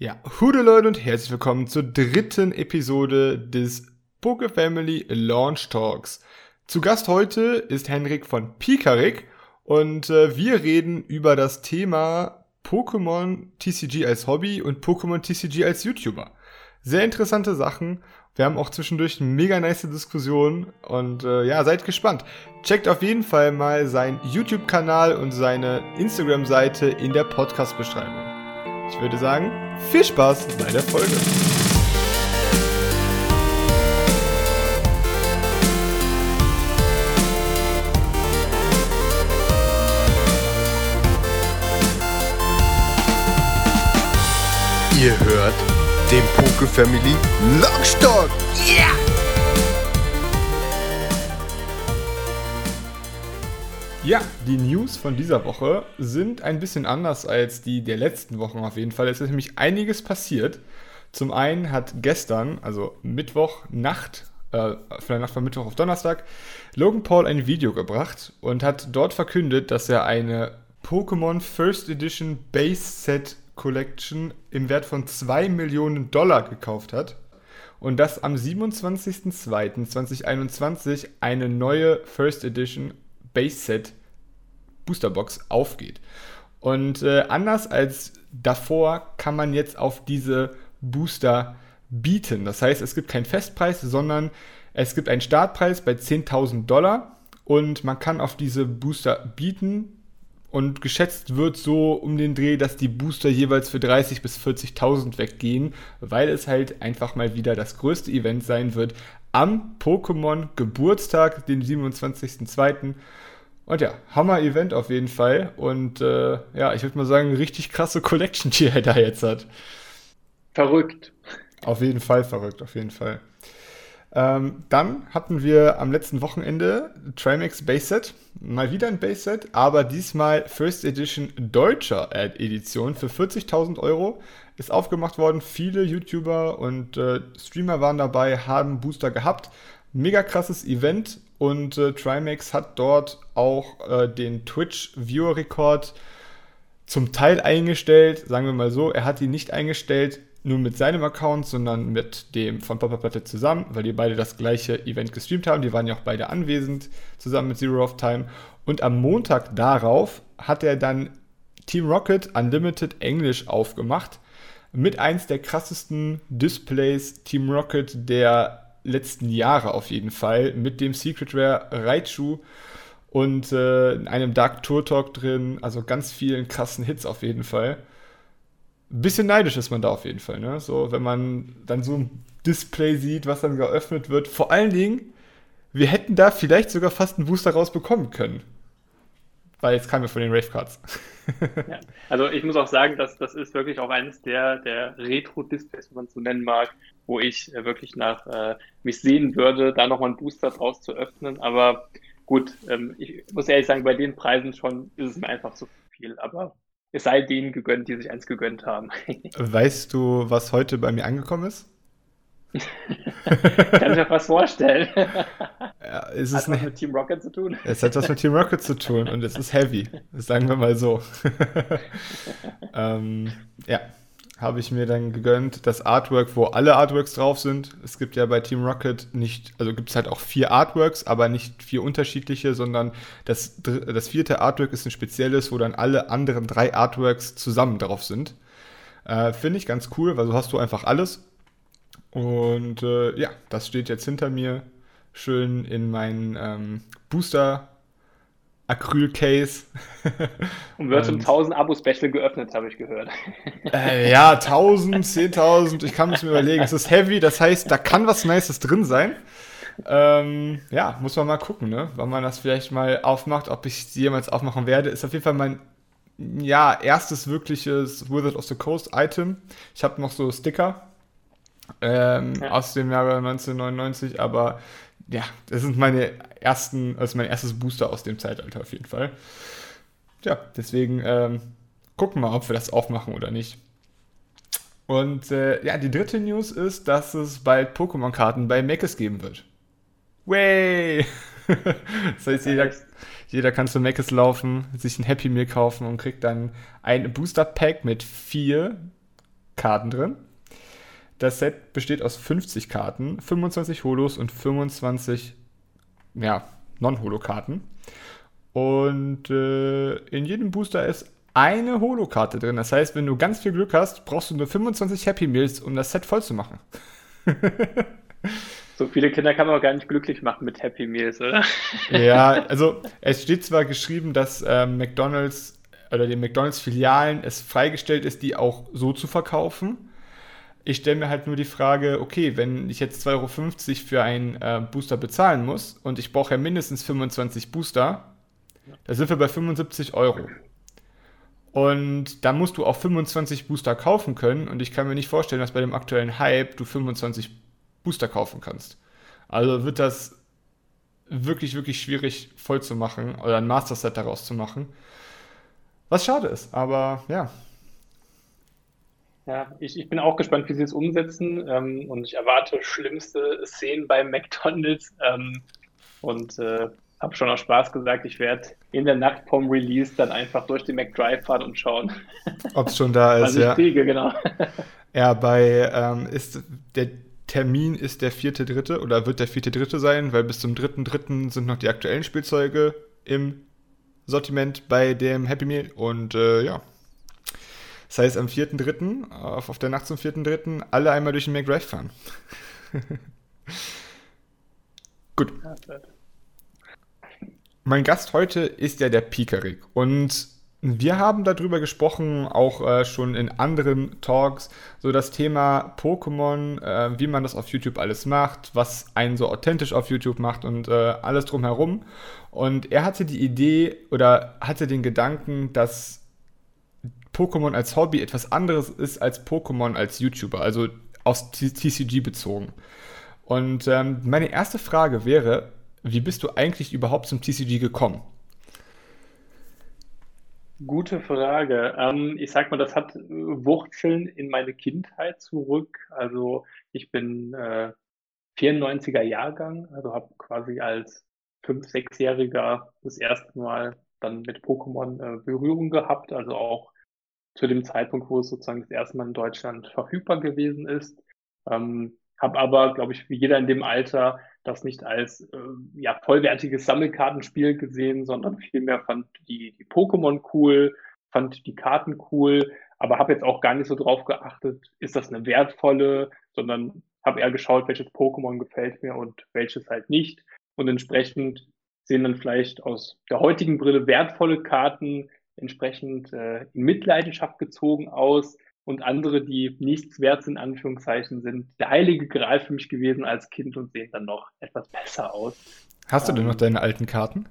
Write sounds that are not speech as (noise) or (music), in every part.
Ja, Hude Leute und herzlich willkommen zur dritten Episode des Poke Family Launch Talks. Zu Gast heute ist Henrik von Pikarik und äh, wir reden über das Thema Pokémon TCG als Hobby und Pokémon TCG als YouTuber. Sehr interessante Sachen. Wir haben auch zwischendurch eine mega nice Diskussion und äh, ja, seid gespannt. Checkt auf jeden Fall mal seinen YouTube-Kanal und seine Instagram-Seite in der Podcast-Beschreibung. Ich würde sagen, viel Spaß bei der Folge. Ihr hört den Poke Family Lockstock. Yeah! Ja, die News von dieser Woche sind ein bisschen anders als die der letzten Wochen auf jeden Fall. Es ist nämlich einiges passiert. Zum einen hat gestern, also Mittwoch Nacht, äh, von der Nacht von Mittwoch auf Donnerstag, Logan Paul ein Video gebracht und hat dort verkündet, dass er eine Pokémon First Edition Base Set Collection im Wert von 2 Millionen Dollar gekauft hat und dass am 27.02.2021 eine neue First Edition Base Set Boosterbox aufgeht. Und äh, anders als davor kann man jetzt auf diese Booster bieten. Das heißt, es gibt keinen Festpreis, sondern es gibt einen Startpreis bei 10.000 Dollar und man kann auf diese Booster bieten. Und geschätzt wird so um den Dreh, dass die Booster jeweils für 30.000 bis 40.000 weggehen, weil es halt einfach mal wieder das größte Event sein wird am Pokémon Geburtstag, den 27.02. Und ja, Hammer-Event auf jeden Fall. Und äh, ja, ich würde mal sagen, richtig krasse Collection, die er da jetzt hat. Verrückt. Auf jeden Fall verrückt, auf jeden Fall. Ähm, dann hatten wir am letzten Wochenende Trimax Base Set. Mal wieder ein Base Set, aber diesmal First Edition deutscher Edition für 40.000 Euro. Ist aufgemacht worden. Viele YouTuber und äh, Streamer waren dabei, haben Booster gehabt. Mega krasses Event und äh, Trimax hat dort auch äh, den Twitch-Viewer-Rekord zum Teil eingestellt. Sagen wir mal so, er hat ihn nicht eingestellt, nur mit seinem Account, sondern mit dem von Papa Platte zusammen, weil die beide das gleiche Event gestreamt haben. Die waren ja auch beide anwesend, zusammen mit Zero of Time. Und am Montag darauf hat er dann Team Rocket Unlimited Englisch aufgemacht. Mit eins der krassesten Displays Team Rocket der letzten Jahre auf jeden Fall mit dem Secret Rare Raichu und äh, einem Dark Tour Talk drin, also ganz vielen krassen Hits auf jeden Fall. Bisschen neidisch ist man da auf jeden Fall, ne? So, wenn man dann so ein Display sieht, was dann geöffnet wird. Vor allen Dingen, wir hätten da vielleicht sogar fast einen Booster rausbekommen können. Weil jetzt kamen wir von den Rave Cards. ja, also ich muss auch sagen, dass das ist wirklich auch eines der, der Retro-Displays, wenn man es so nennen mag, wo ich äh, wirklich nach äh, mich sehen würde, da nochmal einen Booster draus zu öffnen. Aber gut, ähm, ich muss ehrlich sagen, bei den Preisen schon ist es mir einfach zu viel. Aber es sei denen gegönnt, die sich eins gegönnt haben. (laughs) weißt du, was heute bei mir angekommen ist? (laughs) Kann ich mir was vorstellen. Ja, es hat was mit Team Rocket zu tun? Es hat was mit Team Rocket zu tun und es ist heavy, sagen wir mal so. (laughs) ähm, ja, habe ich mir dann gegönnt. Das Artwork, wo alle Artworks drauf sind. Es gibt ja bei Team Rocket nicht, also gibt es halt auch vier Artworks, aber nicht vier unterschiedliche, sondern das, das vierte Artwork ist ein spezielles, wo dann alle anderen drei Artworks zusammen drauf sind. Äh, Finde ich ganz cool, weil so hast du einfach alles. Und äh, ja, das steht jetzt hinter mir schön in meinen ähm, Booster Acryl-Case. Und wird zum 1000 Abo-Special geöffnet, habe ich gehört. Äh, ja, 1000, 10.000, ich kann es mir überlegen. Es ist heavy, das heißt, da kann was Nices drin sein. Ähm, ja, muss man mal gucken, ne? Wann man das vielleicht mal aufmacht, ob ich sie jemals aufmachen werde. Ist auf jeden Fall mein ja, erstes wirkliches Wizard of the Coast Item. Ich habe noch so Sticker ähm, ja. aus dem Jahre 1999, aber ja, das sind meine ersten, also mein erstes Booster aus dem Zeitalter auf jeden Fall. Ja, deswegen ähm, gucken wir mal, ob wir das aufmachen oder nicht. Und äh, ja, die dritte News ist, dass es bald Pokémon-Karten bei Mekes geben wird. Way! (laughs) das heißt, jeder, jeder kann zu Mekes laufen, sich ein Happy Meal kaufen und kriegt dann ein Booster-Pack mit vier Karten drin. Das Set besteht aus 50 Karten, 25 Holos und 25 ja, Non-Holo-Karten. Und äh, in jedem Booster ist eine Holo-Karte drin. Das heißt, wenn du ganz viel Glück hast, brauchst du nur 25 Happy Meals, um das Set voll zu machen. (laughs) so viele Kinder kann man auch gar nicht glücklich machen mit Happy Meals, oder? ja, (laughs) also es steht zwar geschrieben, dass äh, McDonald's oder den McDonald's-Filialen es freigestellt ist, die auch so zu verkaufen. Ich stelle mir halt nur die Frage, okay, wenn ich jetzt 2,50 Euro für einen äh, Booster bezahlen muss und ich brauche ja mindestens 25 Booster, da sind wir bei 75 Euro. Und da musst du auch 25 Booster kaufen können und ich kann mir nicht vorstellen, dass bei dem aktuellen Hype du 25 Booster kaufen kannst. Also wird das wirklich, wirklich schwierig voll zu machen oder ein Master Set daraus zu machen. Was schade ist, aber ja, ja, ich, ich bin auch gespannt, wie sie es umsetzen ähm, und ich erwarte schlimmste Szenen beim McDonalds ähm, und äh, habe schon aus Spaß gesagt, ich werde in der Nacht vom Release dann einfach durch den McDrive fahren und schauen. Ob es schon da (laughs) ist, was ja. ich kriege, genau. Ja, bei ähm, ist der Termin ist der vierte dritte oder wird der vierte dritte sein, weil bis zum dritten dritten sind noch die aktuellen Spielzeuge im Sortiment bei dem Happy Meal und äh, ja, das heißt, am 4.3., auf, auf der Nacht zum 4.3., alle einmal durch den McDrive fahren. (laughs) Gut. Mein Gast heute ist ja der Pikarik. Und wir haben darüber gesprochen, auch äh, schon in anderen Talks, so das Thema Pokémon, äh, wie man das auf YouTube alles macht, was einen so authentisch auf YouTube macht und äh, alles drumherum. Und er hatte die Idee oder hatte den Gedanken, dass Pokémon als Hobby etwas anderes ist als Pokémon als YouTuber, also aus TCG bezogen. Und ähm, meine erste Frage wäre, wie bist du eigentlich überhaupt zum TCG gekommen? Gute Frage. Ähm, ich sag mal, das hat Wurzeln in meine Kindheit zurück. Also ich bin äh, 94er Jahrgang, also habe quasi als 5-, 6-Jähriger das erste Mal dann mit Pokémon äh, Berührung gehabt, also auch zu dem Zeitpunkt, wo es sozusagen das erste Mal in Deutschland verfügbar gewesen ist. Ähm, habe aber, glaube ich, wie jeder in dem Alter das nicht als äh, ja, vollwertiges Sammelkartenspiel gesehen, sondern vielmehr fand die, die Pokémon cool, fand die Karten cool, aber habe jetzt auch gar nicht so drauf geachtet, ist das eine wertvolle, sondern habe eher geschaut, welches Pokémon gefällt mir und welches halt nicht. Und entsprechend sehen dann vielleicht aus der heutigen Brille wertvolle Karten entsprechend äh, in Mitleidenschaft gezogen aus und andere, die nichts wert sind, in Anführungszeichen, sind der heilige Gral für mich gewesen als Kind und sehen dann noch etwas besser aus. Hast du denn ähm, noch deine alten Karten?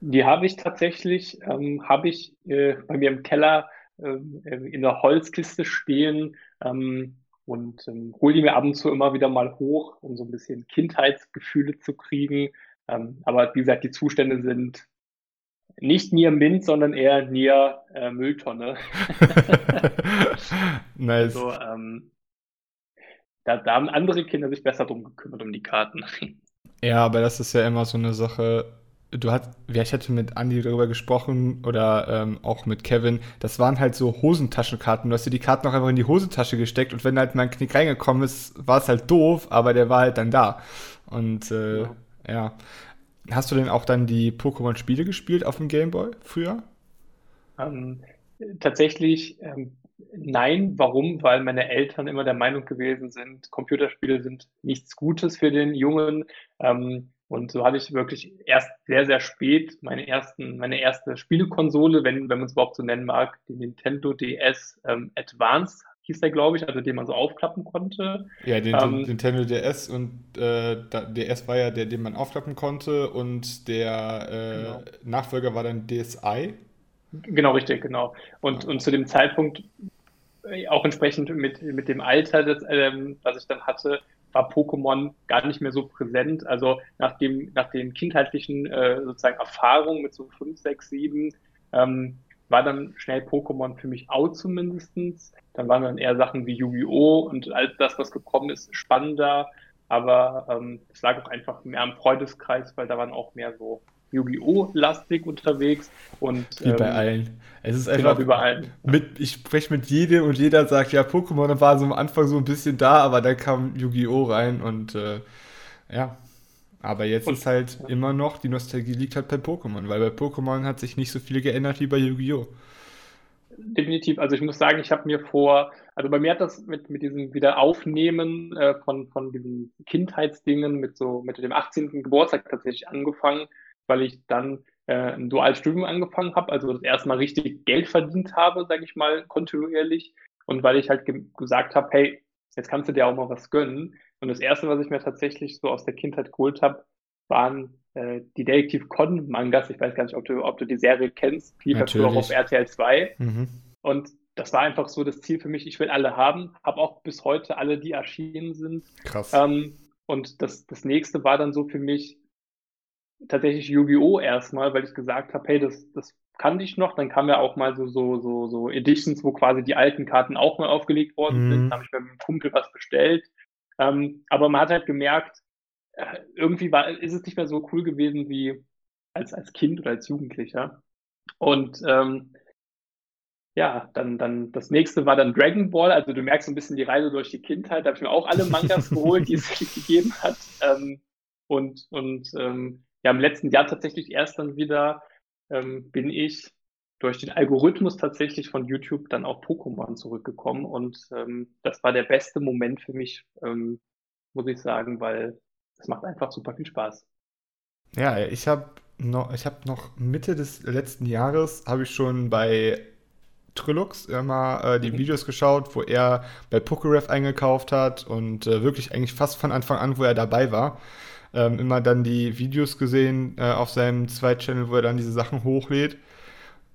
Die habe ich tatsächlich, ähm, habe ich äh, bei mir im Keller äh, in der Holzkiste stehen ähm, und ähm, hole die mir ab und zu immer wieder mal hoch, um so ein bisschen Kindheitsgefühle zu kriegen. Ähm, aber wie gesagt, die Zustände sind nicht Nier Mint, sondern eher Nier äh, Mülltonne. (laughs) nice. Also, ähm, da, da, haben andere Kinder sich besser drum gekümmert, um die Karten. Ja, aber das ist ja immer so eine Sache. Du hast, ich hatte mit Andy darüber gesprochen oder ähm, auch mit Kevin. Das waren halt so Hosentaschenkarten. Du hast dir die Karten auch einfach in die Hosentasche gesteckt und wenn halt mal ein Knick reingekommen ist, war es halt doof, aber der war halt dann da. Und äh, ja. ja. Hast du denn auch dann die Pokémon-Spiele gespielt auf dem Gameboy früher? Ähm, tatsächlich ähm, nein. Warum? Weil meine Eltern immer der Meinung gewesen sind, Computerspiele sind nichts Gutes für den Jungen. Ähm, und so hatte ich wirklich erst sehr, sehr spät meine ersten, meine erste Spielekonsole, wenn, wenn man es überhaupt so nennen mag, die Nintendo DS ähm, Advance hieß der, glaube ich, also den man so aufklappen konnte. Ja, den, ähm, Nintendo DS und äh, DS war ja der, den man aufklappen konnte und der äh, genau. Nachfolger war dann DSi. Genau, richtig, genau. Und, ja. und zu dem Zeitpunkt, äh, auch entsprechend mit, mit dem Alter, das, ähm, was ich dann hatte, war Pokémon gar nicht mehr so präsent. Also nach, dem, nach den kindheitlichen äh, sozusagen Erfahrungen mit so 5, 6, 7 ähm, war dann schnell Pokémon für mich out zumindestens. Dann waren dann eher Sachen wie Yu-Gi-Oh! und all das, was gekommen ist, spannender. Aber ähm, es lag auch einfach mehr am Freundeskreis, weil da waren auch mehr so Yu-Gi-Oh! lastig unterwegs. Und, wie ähm, bei allen. Es ist genau, einfach. Genau, wie bei allen. Mit, ich spreche mit jedem und jeder sagt, ja, Pokémon war so am Anfang so ein bisschen da, aber dann kam Yu-Gi-Oh! rein und äh, ja. Aber jetzt und, ist halt ja. immer noch, die Nostalgie liegt halt bei Pokémon, weil bei Pokémon hat sich nicht so viel geändert wie bei Yu-Gi-Oh! definitiv. Also ich muss sagen, ich habe mir vor, also bei mir hat das mit, mit diesem Wiederaufnehmen äh, von, von diesen Kindheitsdingen mit so mit dem 18. Geburtstag tatsächlich angefangen, weil ich dann äh, ein duales Studium angefangen habe, also das erste Mal richtig Geld verdient habe, sage ich mal, kontinuierlich. Und weil ich halt ge gesagt habe, hey, jetzt kannst du dir auch mal was gönnen. Und das erste, was ich mir tatsächlich so aus der Kindheit geholt habe, waren äh, die Detektiv Con Mangas. Ich weiß gar nicht, ob du, ob du die Serie kennst. Lief früher auch auf RTL 2. Mhm. Und das war einfach so das Ziel für mich. Ich will alle haben. Habe auch bis heute alle, die erschienen sind. Krass. Ähm, und das, das nächste war dann so für mich tatsächlich Yu-Gi-Oh! erstmal, weil ich gesagt habe, hey, das, das kannte ich noch. Dann kam ja auch mal so, so, so, so Editions, wo quasi die alten Karten auch mal aufgelegt worden mhm. sind. Da habe ich bei meinem Kumpel was bestellt. Ähm, aber man hat halt gemerkt, äh, irgendwie war, ist es nicht mehr so cool gewesen wie als, als Kind oder als Jugendlicher. Und ähm, ja, dann, dann das nächste war dann Dragon Ball. Also du merkst so ein bisschen die Reise durch die Kindheit. Da habe ich mir auch alle Mangas (laughs) geholt, die es gegeben hat. Ähm, und und ähm, ja, im letzten Jahr tatsächlich erst dann wieder ähm, bin ich durch den Algorithmus tatsächlich von YouTube dann auf Pokémon zurückgekommen. Und ähm, das war der beste Moment für mich, ähm, muss ich sagen, weil es macht einfach super viel Spaß. Ja, ich habe noch, ich habe noch Mitte des letzten Jahres habe ich schon bei Trilux immer äh, die mhm. Videos geschaut, wo er bei PokeRef eingekauft hat und äh, wirklich eigentlich fast von Anfang an, wo er dabei war. Ähm, immer dann die Videos gesehen äh, auf seinem Zweit-Channel, wo er dann diese Sachen hochlädt.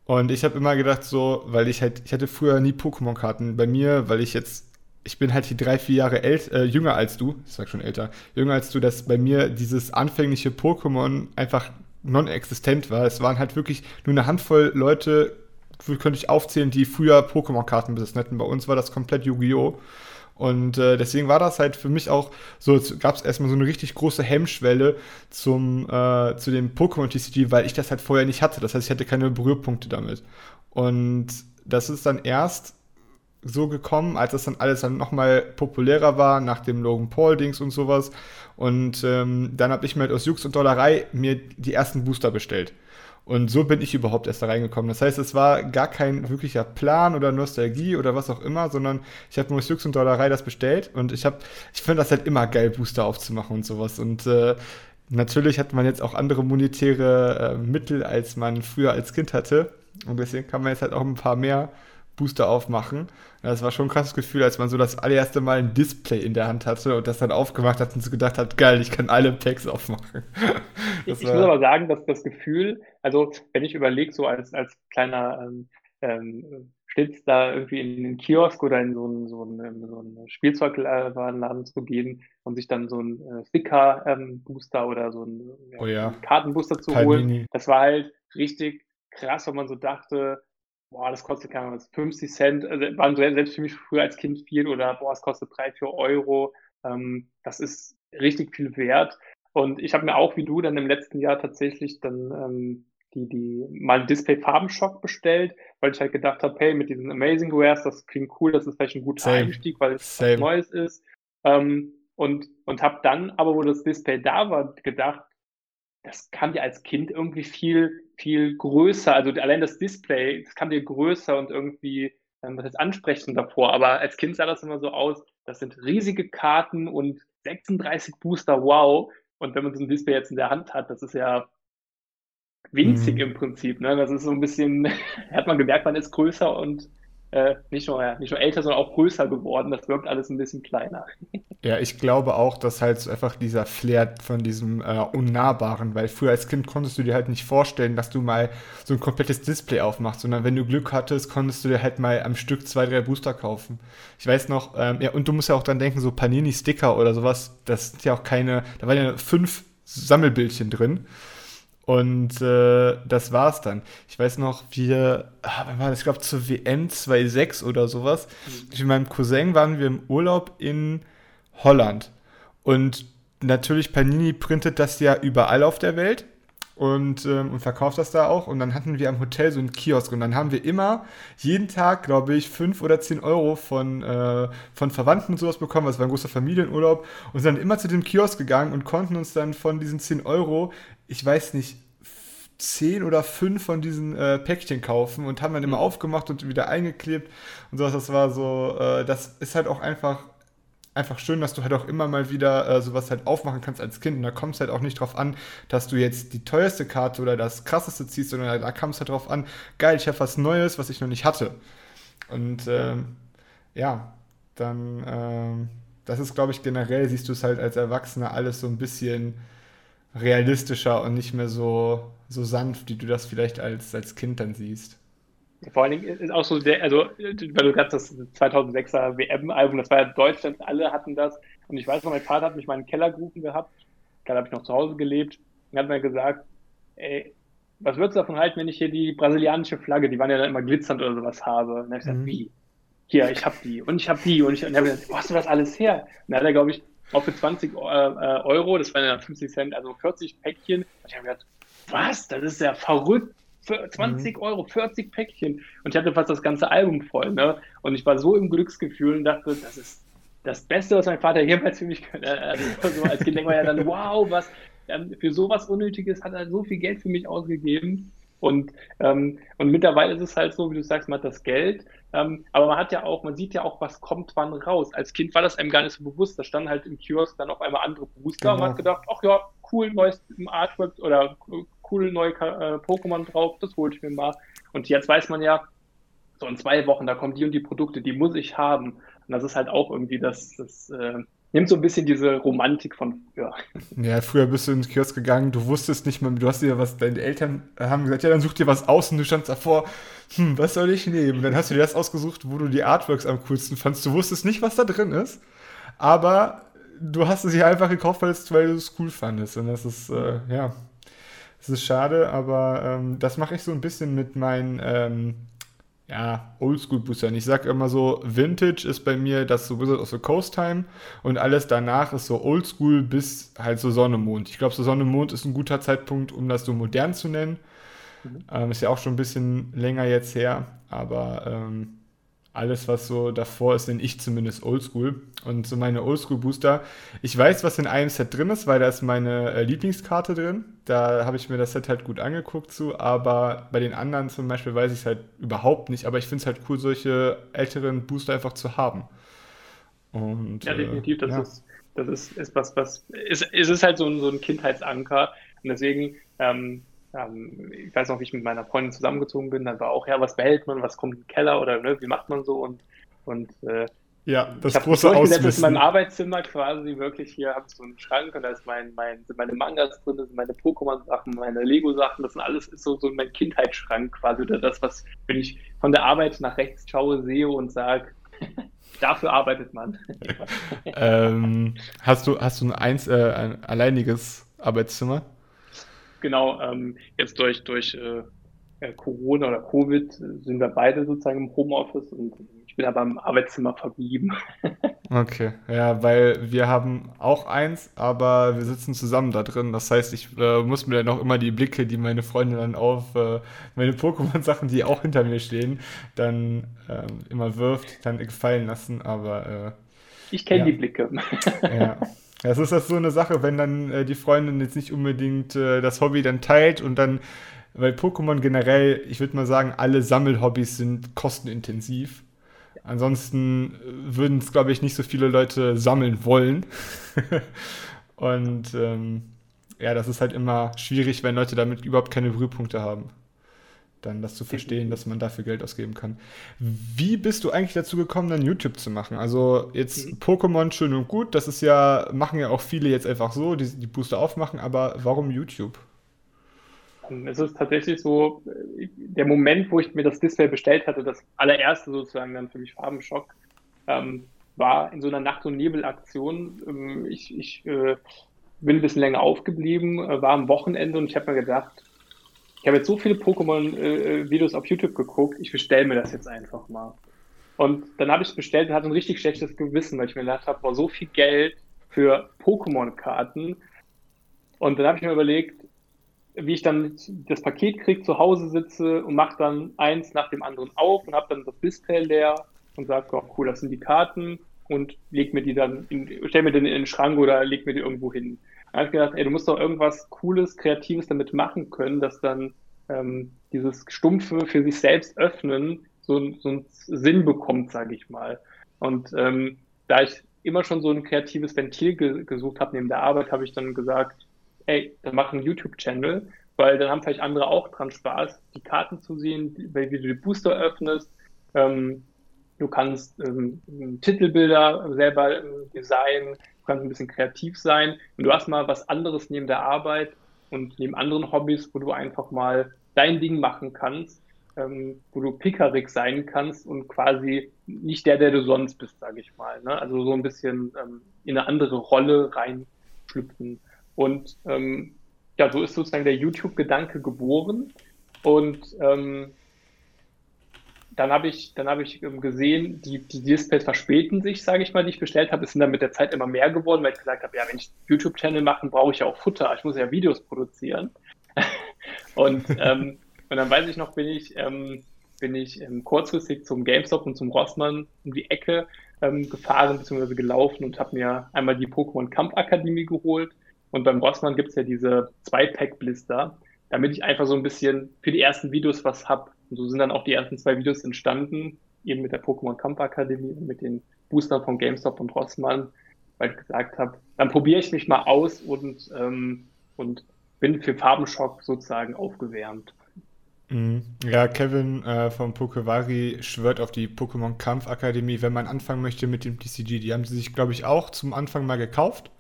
Und ich habe immer gedacht, so, weil ich halt, ich hatte früher nie Pokémon-Karten bei mir, weil ich jetzt ich bin halt die drei, vier Jahre ält, äh, jünger als du, ich sag schon älter, jünger als du, dass bei mir dieses anfängliche Pokémon einfach non-existent war. Es waren halt wirklich nur eine Handvoll Leute, könnte ich aufzählen, die früher Pokémon-Karten besessen hätten. Bei uns war das komplett Yu-Gi-Oh! Und äh, deswegen war das halt für mich auch so, gab es erstmal so eine richtig große Hemmschwelle zum, äh, zu dem Pokémon TCG, weil ich das halt vorher nicht hatte. Das heißt, ich hatte keine Berührpunkte damit. Und das ist dann erst so gekommen, als das dann alles dann nochmal populärer war, nach dem Logan Paul-Dings und sowas. Und ähm, dann habe ich mir halt aus Jux und Dollerei mir die ersten Booster bestellt. Und so bin ich überhaupt erst da reingekommen. Das heißt, es war gar kein wirklicher Plan oder Nostalgie oder was auch immer, sondern ich habe nur Jux und Dollerei das bestellt und ich habe, ich finde das halt immer geil, Booster aufzumachen und sowas. Und äh, natürlich hat man jetzt auch andere monetäre äh, Mittel, als man früher als Kind hatte. Und deswegen kann man jetzt halt auch ein paar mehr Booster aufmachen. Das war schon ein krasses Gefühl, als man so das allererste Mal ein Display in der Hand hatte und das dann aufgemacht hat und so gedacht hat, geil, ich kann alle Packs aufmachen. (laughs) ich, ich muss aber sagen, dass das Gefühl, also wenn ich überlege, so als, als kleiner ähm, ähm, Stitz da irgendwie in den Kiosk oder in so einen, so einen, so einen Spielzeugladen zu gehen und sich dann so einen äh, Sticker-Booster ähm, oder so einen, oh ja. Kartenbooster zu Palmini. holen, das war halt richtig krass, wenn man so dachte, boah, das kostet keine Ahnung, 50 Cent, also waren selbst für mich früher als Kind viel oder boah, es kostet 3, 4 Euro. Ähm, das ist richtig viel wert. Und ich habe mir auch wie du dann im letzten Jahr tatsächlich dann ähm, die, die mal einen Display-Farbenschock bestellt, weil ich halt gedacht habe, hey, mit diesen Amazing Wares, das klingt cool, das ist vielleicht ein guter Same. Einstieg, weil es Same. was Neues ist. Ähm, und und habe dann, aber wo das Display da war, gedacht, das kann dir als Kind irgendwie viel, viel größer, also allein das Display, das kann dir größer und irgendwie, ähm, was jetzt ansprechender vor, aber als Kind sah das immer so aus, das sind riesige Karten und 36 Booster, wow. Und wenn man so ein Display jetzt in der Hand hat, das ist ja winzig mhm. im Prinzip, ne? Das ist so ein bisschen, (laughs) hat man gemerkt, man ist größer und äh, nicht, nur, ja, nicht nur älter, sondern auch größer geworden. Das wirkt alles ein bisschen kleiner. (laughs) Ja, ich glaube auch, dass halt so einfach dieser Flair von diesem äh, Unnahbaren, weil früher als Kind konntest du dir halt nicht vorstellen, dass du mal so ein komplettes Display aufmachst, sondern wenn du Glück hattest, konntest du dir halt mal am Stück zwei, drei Booster kaufen. Ich weiß noch, ähm, ja, und du musst ja auch dran denken, so Panini-Sticker oder sowas, das sind ja auch keine, da waren ja fünf Sammelbildchen drin. Und äh, das war's dann. Ich weiß noch, wir, ah, wann war das? Ich glaube, zur WM 2.6 oder sowas. Mhm. Mit meinem Cousin waren wir im Urlaub in Holland. Und natürlich, Panini printet das ja überall auf der Welt. Und, ähm, und verkauft das da auch. Und dann hatten wir am Hotel so einen Kiosk und dann haben wir immer jeden Tag, glaube ich, fünf oder zehn Euro von, äh, von Verwandten und sowas bekommen. Das war ein großer Familienurlaub und sind dann immer zu dem Kiosk gegangen und konnten uns dann von diesen zehn Euro, ich weiß nicht, zehn oder fünf von diesen äh, Päckchen kaufen und haben dann immer mhm. aufgemacht und wieder eingeklebt und sowas. Das war so, äh, das ist halt auch einfach einfach schön, dass du halt auch immer mal wieder äh, sowas halt aufmachen kannst als Kind. Und da kommt es halt auch nicht drauf an, dass du jetzt die teuerste Karte oder das krasseste ziehst, sondern da kam es halt drauf an, geil, ich habe was Neues, was ich noch nicht hatte. Und ähm, ja, dann, ähm, das ist, glaube ich, generell siehst du es halt als Erwachsener alles so ein bisschen realistischer und nicht mehr so, so sanft, wie du das vielleicht als, als Kind dann siehst. Vor allen Dingen ist auch so der, also, weil du gerade das 2006er WM-Album, das war ja Deutschland, alle hatten das. Und ich weiß noch, mein Vater hat mich mal in den Keller gerufen gehabt. Da habe ich noch zu Hause gelebt. Und hat mir gesagt, ey, was würdest du davon halten, wenn ich hier die brasilianische Flagge, die waren ja dann immer glitzernd oder sowas habe? Und dann habe ich gesagt, mhm. wie? Hier, ich habe die und ich habe die und ich, und dann habe ich gesagt, wo hast du das alles her? Und dann hat er, glaube ich, auch für 20 äh, Euro, das waren ja 50 Cent, also 40 Päckchen. Und ich habe gedacht, was? Das ist ja verrückt. Für 20 mhm. Euro, 40 Päckchen. Und ich hatte fast das ganze Album voll. Ne? Und ich war so im Glücksgefühl und dachte, das ist das Beste, was mein Vater jemals für mich könnte. Also so als Kind denkt man ja dann, wow, was ähm, für sowas Unnötiges hat er so viel Geld für mich ausgegeben. Und, ähm, und mittlerweile ist es halt so, wie du sagst, man hat das Geld, ähm, aber man hat ja auch, man sieht ja auch, was kommt wann raus. Als Kind war das einem gar nicht so bewusst. Da standen halt im Kiosk dann auf einmal andere Booster genau. und man hat gedacht, ach ja, cool, neues Artwork oder coole neue äh, Pokémon drauf, das hole ich mir mal. Und jetzt weiß man ja, so in zwei Wochen, da kommen die und die Produkte, die muss ich haben. Und das ist halt auch irgendwie das, das äh, nimmt so ein bisschen diese Romantik von früher. Ja, früher bist du ins Kiosk gegangen, du wusstest nicht mal, du hast dir was, deine Eltern haben gesagt, ja, dann such dir was aus und du standst davor, hm, was soll ich nehmen? Dann hast du dir das ausgesucht, wo du die Artworks am coolsten fandst. Du wusstest nicht, was da drin ist, aber du hast es dir einfach gekauft, weil, weil du es cool fandest. Und das ist, äh, ja, das ist schade, aber ähm, das mache ich so ein bisschen mit meinen ähm, ja, Oldschool-Boostern. Ich sage immer so, Vintage ist bei mir das so Wizard of the Coast Time und alles danach ist so Oldschool bis halt so Sonne, Mond. Ich glaube, so Sonne, Mond ist ein guter Zeitpunkt, um das so modern zu nennen. Mhm. Ähm, ist ja auch schon ein bisschen länger jetzt her, aber ähm, alles, was so davor ist, nenne ich zumindest Oldschool. Und so meine Oldschool-Booster, ich weiß, was in einem Set drin ist, weil da ist meine äh, Lieblingskarte drin. Da habe ich mir das Set halt gut angeguckt zu, aber bei den anderen zum Beispiel weiß ich es halt überhaupt nicht. Aber ich finde es halt cool, solche älteren Booster einfach zu haben. Und, ja, definitiv, das, ja. Ist, das ist, ist was, was, ist, ist es halt so ein, so ein Kindheitsanker. Und deswegen, ähm, ähm, ich weiß noch, wie ich mit meiner Freundin zusammengezogen bin, dann war auch, ja, was behält man, was kommt im Keller oder ne, wie macht man so und, und äh, ja, das ich große Auswissen. in meinem Arbeitszimmer quasi wirklich, hier habe ich so einen Schrank und da ist mein, mein, sind meine Mangas drin, das sind meine Pokémon-Sachen, meine Lego-Sachen, das sind alles ist so, so mein Kindheitsschrank quasi oder das, was, wenn ich von der Arbeit nach rechts schaue, sehe und sage, (laughs) dafür arbeitet man. (laughs) ähm, hast du, hast du ein, eins, äh, ein alleiniges Arbeitszimmer? Genau, ähm, jetzt durch, durch äh, äh, Corona oder Covid sind wir beide sozusagen im Homeoffice und ich bin aber im Arbeitszimmer verblieben. (laughs) okay, ja, weil wir haben auch eins, aber wir sitzen zusammen da drin. Das heißt, ich äh, muss mir dann auch immer die Blicke, die meine Freundin dann auf äh, meine Pokémon-Sachen, die auch hinter mir stehen, dann ähm, immer wirft, dann gefallen lassen, aber äh, ich kenne ja. die Blicke. ja. (laughs) Das ist das so eine Sache, wenn dann äh, die Freundin jetzt nicht unbedingt äh, das Hobby dann teilt und dann, weil Pokémon generell, ich würde mal sagen, alle Sammelhobbys sind kostenintensiv. Ansonsten äh, würden es, glaube ich, nicht so viele Leute sammeln wollen. (laughs) und ähm, ja, das ist halt immer schwierig, wenn Leute damit überhaupt keine Berührpunkte haben dann das zu verstehen, dass man dafür Geld ausgeben kann. Wie bist du eigentlich dazu gekommen, dann YouTube zu machen? Also jetzt mhm. Pokémon schön und gut, das ist ja, machen ja auch viele jetzt einfach so, die die Booster aufmachen, aber warum YouTube? Ähm, es ist tatsächlich so, äh, der Moment, wo ich mir das Display bestellt hatte, das allererste sozusagen dann für mich Farbenschock, ähm, war in so einer Nacht- und Nebel-Aktion. Ähm, ich, ich äh, bin ein bisschen länger aufgeblieben, äh, war am Wochenende und ich habe mir gedacht, ich habe jetzt so viele Pokémon-Videos auf YouTube geguckt, ich bestelle mir das jetzt einfach mal. Und dann habe ich es bestellt und hatte ein richtig schlechtes Gewissen, weil ich mir gedacht habe, boah, so viel Geld für Pokémon-Karten. Und dann habe ich mir überlegt, wie ich dann das Paket kriege, zu Hause sitze und mache dann eins nach dem anderen auf und habe dann das Display leer und sage, oh, cool, das sind die Karten und leg mir die dann, in, stell mir den in den Schrank oder leg mir die irgendwo hin. Habe ich gedacht, ey, du musst doch irgendwas Cooles, Kreatives damit machen können, dass dann ähm, dieses Stumpfe für sich selbst öffnen so, so einen Sinn bekommt, sage ich mal. Und ähm, da ich immer schon so ein kreatives Ventil ge gesucht habe neben der Arbeit, habe ich dann gesagt, ey, dann mach einen YouTube-Channel, weil dann haben vielleicht andere auch dran Spaß, die Karten zu sehen, wie du die Booster öffnest. Ähm, du kannst ähm, Titelbilder selber äh, designen, kannst ein bisschen kreativ sein und du hast mal was anderes neben der Arbeit und neben anderen Hobbys, wo du einfach mal dein Ding machen kannst, ähm, wo du pickerig sein kannst und quasi nicht der, der du sonst bist, sage ich mal. Ne? Also so ein bisschen ähm, in eine andere Rolle reinschlüpfen. Und ähm, ja, so ist sozusagen der YouTube-Gedanke geboren. Und ähm, dann habe ich, dann habe ich ähm, gesehen, die, die Displays verspäten sich, sage ich mal, die ich bestellt habe. Es sind dann mit der Zeit immer mehr geworden, weil ich gesagt habe, ja, wenn ich YouTube-Channel mache, brauche ich ja auch Futter. Ich muss ja Videos produzieren. (laughs) und, ähm, und dann weiß ich noch, bin ich, ähm, bin ich ähm, kurzfristig zum GameStop und zum Rossmann um die Ecke ähm, gefahren bzw. gelaufen und habe mir einmal die Pokémon Kampf Akademie geholt und beim Rossmann gibt es ja diese Zwei-Pack-Blister, damit ich einfach so ein bisschen für die ersten Videos was habe. Und so sind dann auch die ersten zwei Videos entstanden, eben mit der Pokémon Kampf Akademie und mit den Boostern von GameStop und Rossmann, weil ich gesagt habe, dann probiere ich mich mal aus und, ähm, und bin für Farbenschock sozusagen aufgewärmt. Mhm. Ja, Kevin äh, vom Pokevari schwört auf die Pokémon Kampf Akademie, wenn man anfangen möchte mit dem TCG. Die haben sie sich, glaube ich, auch zum Anfang mal gekauft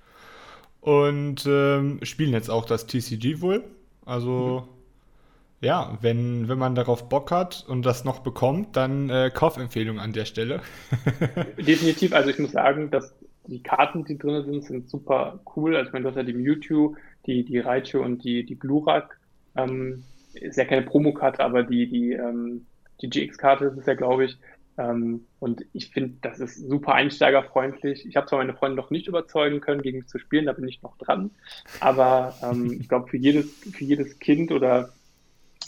und ähm, spielen jetzt auch das TCG wohl. Also mhm. Ja, wenn, wenn man darauf Bock hat und das noch bekommt, dann äh, Kaufempfehlung an der Stelle. (laughs) Definitiv, also ich muss sagen, dass die Karten, die drin sind, sind super cool. Also ich meine, du hast ja die Mewtwo, die, die Raichu und die, die Glurak. Ähm, ist ja keine Promokarte, aber die, die, ähm, die GX-Karte ist es ja, glaube ich. Ähm, und ich finde, das ist super einsteigerfreundlich. Ich habe zwar meine Freunde noch nicht überzeugen können, gegen mich zu spielen, da bin ich noch dran. Aber ähm, ich glaube, für jedes, für jedes Kind oder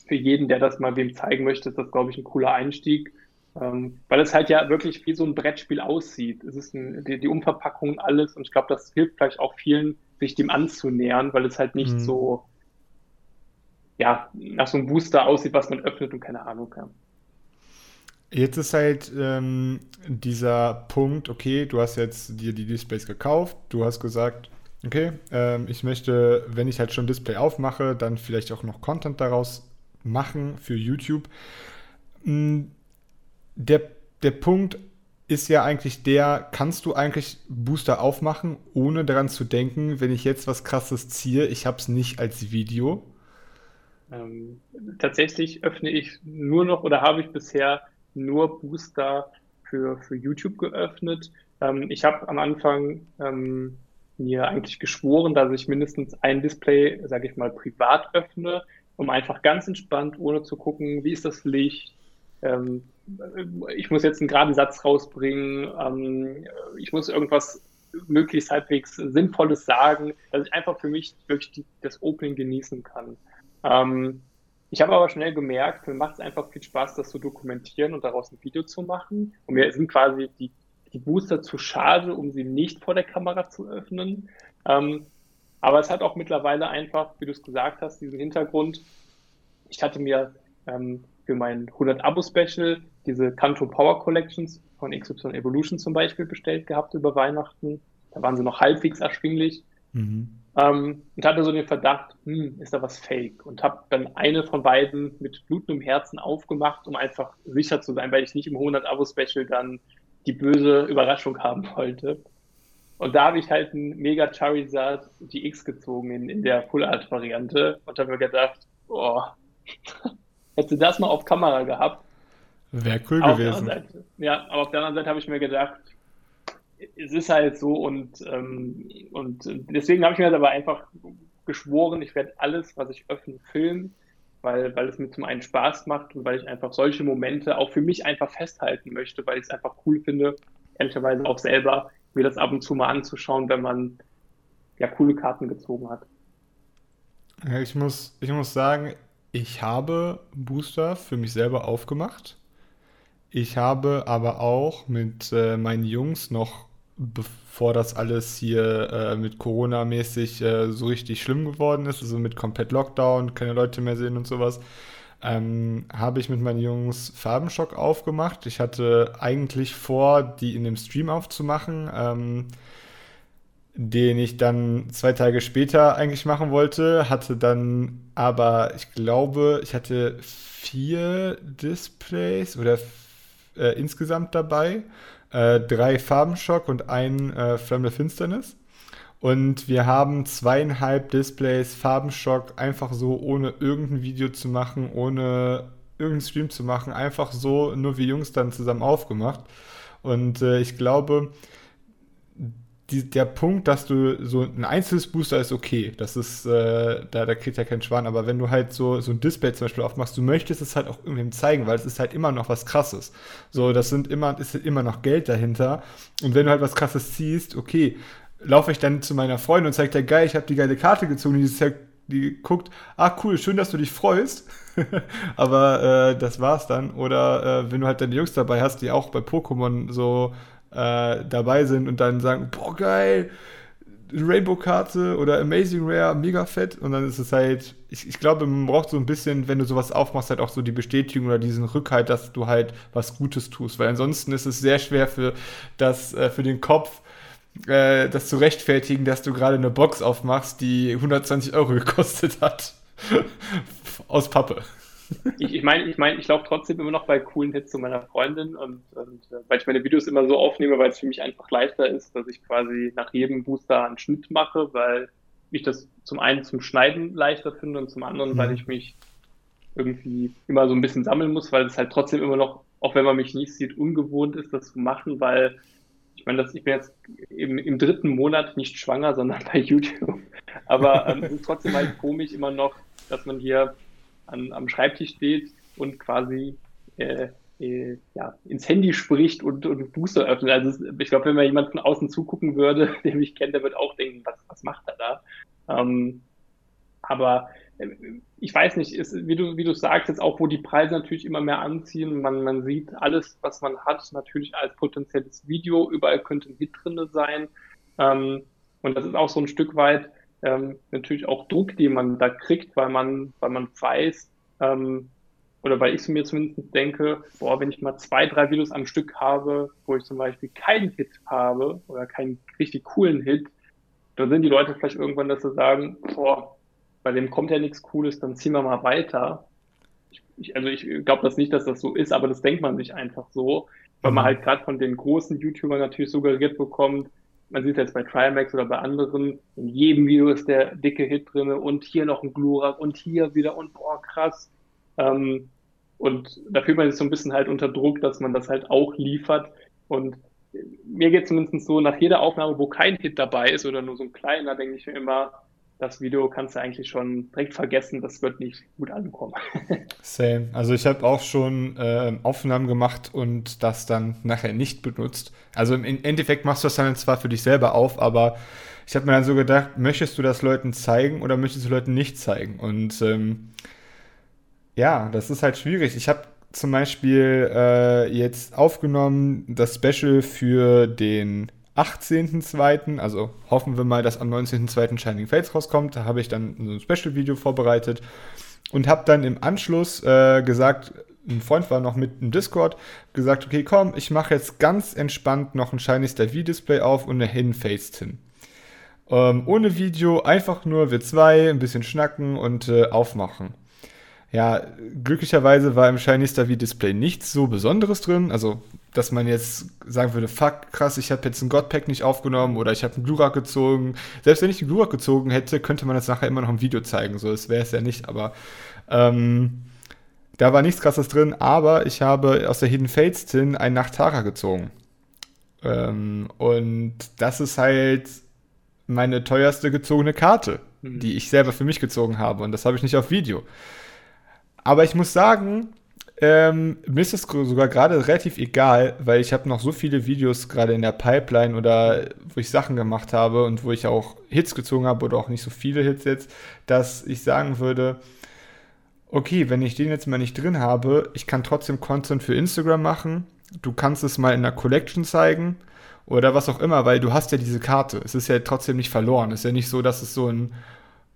für jeden, der das mal wem zeigen möchte, ist das, glaube ich, ein cooler Einstieg. Ähm, weil es halt ja wirklich wie so ein Brettspiel aussieht. Es ist ein, die, die Umverpackung, alles. Und ich glaube, das hilft vielleicht auch vielen, sich dem anzunähern, weil es halt nicht mhm. so, ja, nach so einem Booster aussieht, was man öffnet und keine Ahnung. Ja. Jetzt ist halt ähm, dieser Punkt, okay, du hast jetzt dir die Displays gekauft, du hast gesagt, okay, ähm, ich möchte, wenn ich halt schon Display aufmache, dann vielleicht auch noch Content daraus machen für YouTube. Hm, der, der Punkt ist ja eigentlich der, kannst du eigentlich Booster aufmachen, ohne daran zu denken, wenn ich jetzt was krasses ziehe, ich habe es nicht als Video? Ähm, tatsächlich öffne ich nur noch oder habe ich bisher nur Booster für, für YouTube geöffnet. Ähm, ich habe am Anfang ähm, mir eigentlich geschworen, dass ich mindestens ein Display, sage ich mal, privat öffne, um einfach ganz entspannt, ohne zu gucken, wie ist das Licht. Ähm, ich muss jetzt einen geraden Satz rausbringen. Ähm, ich muss irgendwas möglichst halbwegs Sinnvolles sagen, dass ich einfach für mich wirklich die, das Opening genießen kann. Ähm, ich habe aber schnell gemerkt, mir macht es einfach viel Spaß, das zu dokumentieren und daraus ein Video zu machen. Und mir sind quasi die, die Booster zu schade, um sie nicht vor der Kamera zu öffnen. Ähm, aber es hat auch mittlerweile einfach, wie du es gesagt hast, diesen Hintergrund. Ich hatte mir ähm, für mein 100 Abo-Special diese Kanto Power Collections von XY Evolution zum Beispiel bestellt gehabt über Weihnachten. Da waren sie noch halbwegs erschwinglich. Mhm. Ähm, und hatte so den Verdacht, hm, ist da was fake? Und habe dann eine von beiden mit blutendem Herzen aufgemacht, um einfach sicher zu sein, weil ich nicht im 100-Abo-Special dann die böse Überraschung haben wollte. Und da habe ich halt ein Mega Charizard GX gezogen in, in der Full Art Variante und habe mir gedacht, boah, (laughs) hätte das mal auf Kamera gehabt. Wäre cool auf gewesen. Seite, ja, aber auf der anderen Seite habe ich mir gedacht, es ist halt so und, ähm, und deswegen habe ich mir das aber einfach geschworen, ich werde alles, was ich öffne, filmen, weil, weil es mir zum einen Spaß macht und weil ich einfach solche Momente auch für mich einfach festhalten möchte, weil ich es einfach cool finde, ehrlicherweise auch selber mir das ab und zu mal anzuschauen, wenn man ja coole Karten gezogen hat. Ich, muss, ich muss sagen, ich habe Booster für mich selber aufgemacht. Ich habe aber auch mit äh, meinen Jungs noch, bevor das alles hier äh, mit Corona-mäßig äh, so richtig schlimm geworden ist, also mit komplett Lockdown, keine Leute mehr sehen und sowas, ähm, habe ich mit meinen Jungs Farbenschock aufgemacht. Ich hatte eigentlich vor, die in dem Stream aufzumachen. Ähm, den ich dann zwei Tage später eigentlich machen wollte, hatte dann aber, ich glaube, ich hatte vier Displays oder äh, insgesamt dabei, äh, drei Farbenschock und ein äh, Flamme Finsternis. Und wir haben zweieinhalb Displays Farbenschock einfach so, ohne irgendein Video zu machen, ohne irgendeinen Stream zu machen, einfach so nur wie Jungs dann zusammen aufgemacht. Und äh, ich glaube, die, der Punkt, dass du so ein einzelnes Booster ist okay, das ist, äh, da, da kriegt ja kein Schwan, aber wenn du halt so, so ein Display zum Beispiel aufmachst, du möchtest es halt auch irgendwem zeigen, weil es ist halt immer noch was krasses. So, das sind immer, ist immer noch Geld dahinter. Und wenn du halt was krasses ziehst, okay, laufe ich dann zu meiner Freundin und zeige dir, geil, ich habe die geile Karte gezogen, die, halt, die guckt, ah cool, schön, dass du dich freust. (laughs) aber äh, das war's dann. Oder äh, wenn du halt deine Jungs dabei hast, die auch bei Pokémon so äh, dabei sind und dann sagen, boah, geil, Rainbow-Karte oder Amazing Rare, mega fett. Und dann ist es halt, ich, ich glaube, man braucht so ein bisschen, wenn du sowas aufmachst, halt auch so die Bestätigung oder diesen Rückhalt, dass du halt was Gutes tust. Weil ansonsten ist es sehr schwer für, das, äh, für den Kopf, äh, das zu rechtfertigen, dass du gerade eine Box aufmachst, die 120 Euro gekostet hat. (laughs) Aus Pappe ich, ich meine, ich, mein, ich laufe trotzdem immer noch bei coolen Hits zu meiner Freundin und, und äh, weil ich meine Videos immer so aufnehme, weil es für mich einfach leichter ist, dass ich quasi nach jedem Booster einen Schnitt mache, weil ich das zum einen zum Schneiden leichter finde und zum anderen, mhm. weil ich mich irgendwie immer so ein bisschen sammeln muss, weil es halt trotzdem immer noch, auch wenn man mich nicht sieht, ungewohnt ist, das zu machen, weil ich meine, ich bin jetzt im, im dritten Monat nicht schwanger, sondern bei YouTube. Aber ähm, trotzdem halt komisch immer noch, dass man hier an, am Schreibtisch steht und quasi äh, äh, ja, ins Handy spricht und, und Booster öffnet. Also ich glaube, wenn man jemand von außen zugucken würde, (laughs) der mich kennt, der wird auch denken, was, was macht er da? Ähm, aber ich weiß nicht, ist, wie du, wie du sagst, jetzt auch, wo die Preise natürlich immer mehr anziehen, man, man sieht alles, was man hat, natürlich als potenzielles Video, überall könnte ein Hit drin sein. Ähm, und das ist auch so ein Stück weit, ähm, natürlich auch Druck, den man da kriegt, weil man, weil man weiß, ähm, oder weil ich mir zumindest denke, boah, wenn ich mal zwei, drei Videos am Stück habe, wo ich zum Beispiel keinen Hit habe oder keinen richtig coolen Hit, dann sind die Leute vielleicht irgendwann, dass sie sagen, boah, bei dem kommt ja nichts Cooles, dann ziehen wir mal weiter. Ich, ich, also ich glaube das nicht, dass das so ist, aber das denkt man sich einfach so, weil man mhm. halt gerade von den großen YouTubern natürlich suggeriert bekommt, man sieht jetzt bei Trimax oder bei anderen, in jedem Video ist der dicke Hit drin und hier noch ein Glurak und hier wieder und boah, krass. Ähm, und da fühlt man sich so ein bisschen halt unter Druck, dass man das halt auch liefert. Und mir geht zumindest so, nach jeder Aufnahme, wo kein Hit dabei ist oder nur so ein kleiner, denke ich mir immer, das Video kannst du eigentlich schon direkt vergessen, das wird nicht gut ankommen. (laughs) Same. Also ich habe auch schon äh, Aufnahmen gemacht und das dann nachher nicht benutzt. Also im Endeffekt machst du das dann zwar für dich selber auf, aber ich habe mir dann so gedacht, möchtest du das Leuten zeigen oder möchtest du Leuten nicht zeigen? Und ähm, ja, das ist halt schwierig. Ich habe zum Beispiel äh, jetzt aufgenommen das Special für den 18.02., also hoffen wir mal, dass am 19.02. Shining Fates rauskommt. Da habe ich dann so ein Special-Video vorbereitet und habe dann im Anschluss äh, gesagt, ein Freund war noch mit im Discord, gesagt, okay, komm, ich mache jetzt ganz entspannt noch ein Shiny Star V-Display auf und eine Hidden Face hin. Ähm, ohne Video, einfach nur wir zwei, ein bisschen schnacken und äh, aufmachen. Ja, glücklicherweise war im Shiny Star V-Display nichts so Besonderes drin. Also dass man jetzt sagen würde, fuck, krass, ich habe jetzt ein Godpack nicht aufgenommen oder ich habe einen Glurak gezogen. Selbst wenn ich einen Glurak gezogen hätte, könnte man das nachher immer noch im Video zeigen. So, das wäre es ja nicht, aber ähm, da war nichts krasses drin, aber ich habe aus der Hidden Fates Tin einen Nachtara gezogen. Ähm, und das ist halt meine teuerste gezogene Karte, mhm. die ich selber für mich gezogen habe. Und das habe ich nicht auf Video. Aber ich muss sagen, ähm, mir ist es sogar gerade relativ egal, weil ich habe noch so viele Videos gerade in der Pipeline oder wo ich Sachen gemacht habe und wo ich auch Hits gezogen habe oder auch nicht so viele Hits jetzt, dass ich sagen würde, okay, wenn ich den jetzt mal nicht drin habe, ich kann trotzdem Content für Instagram machen, du kannst es mal in der Collection zeigen oder was auch immer, weil du hast ja diese Karte. Es ist ja trotzdem nicht verloren. Es ist ja nicht so, dass es so ein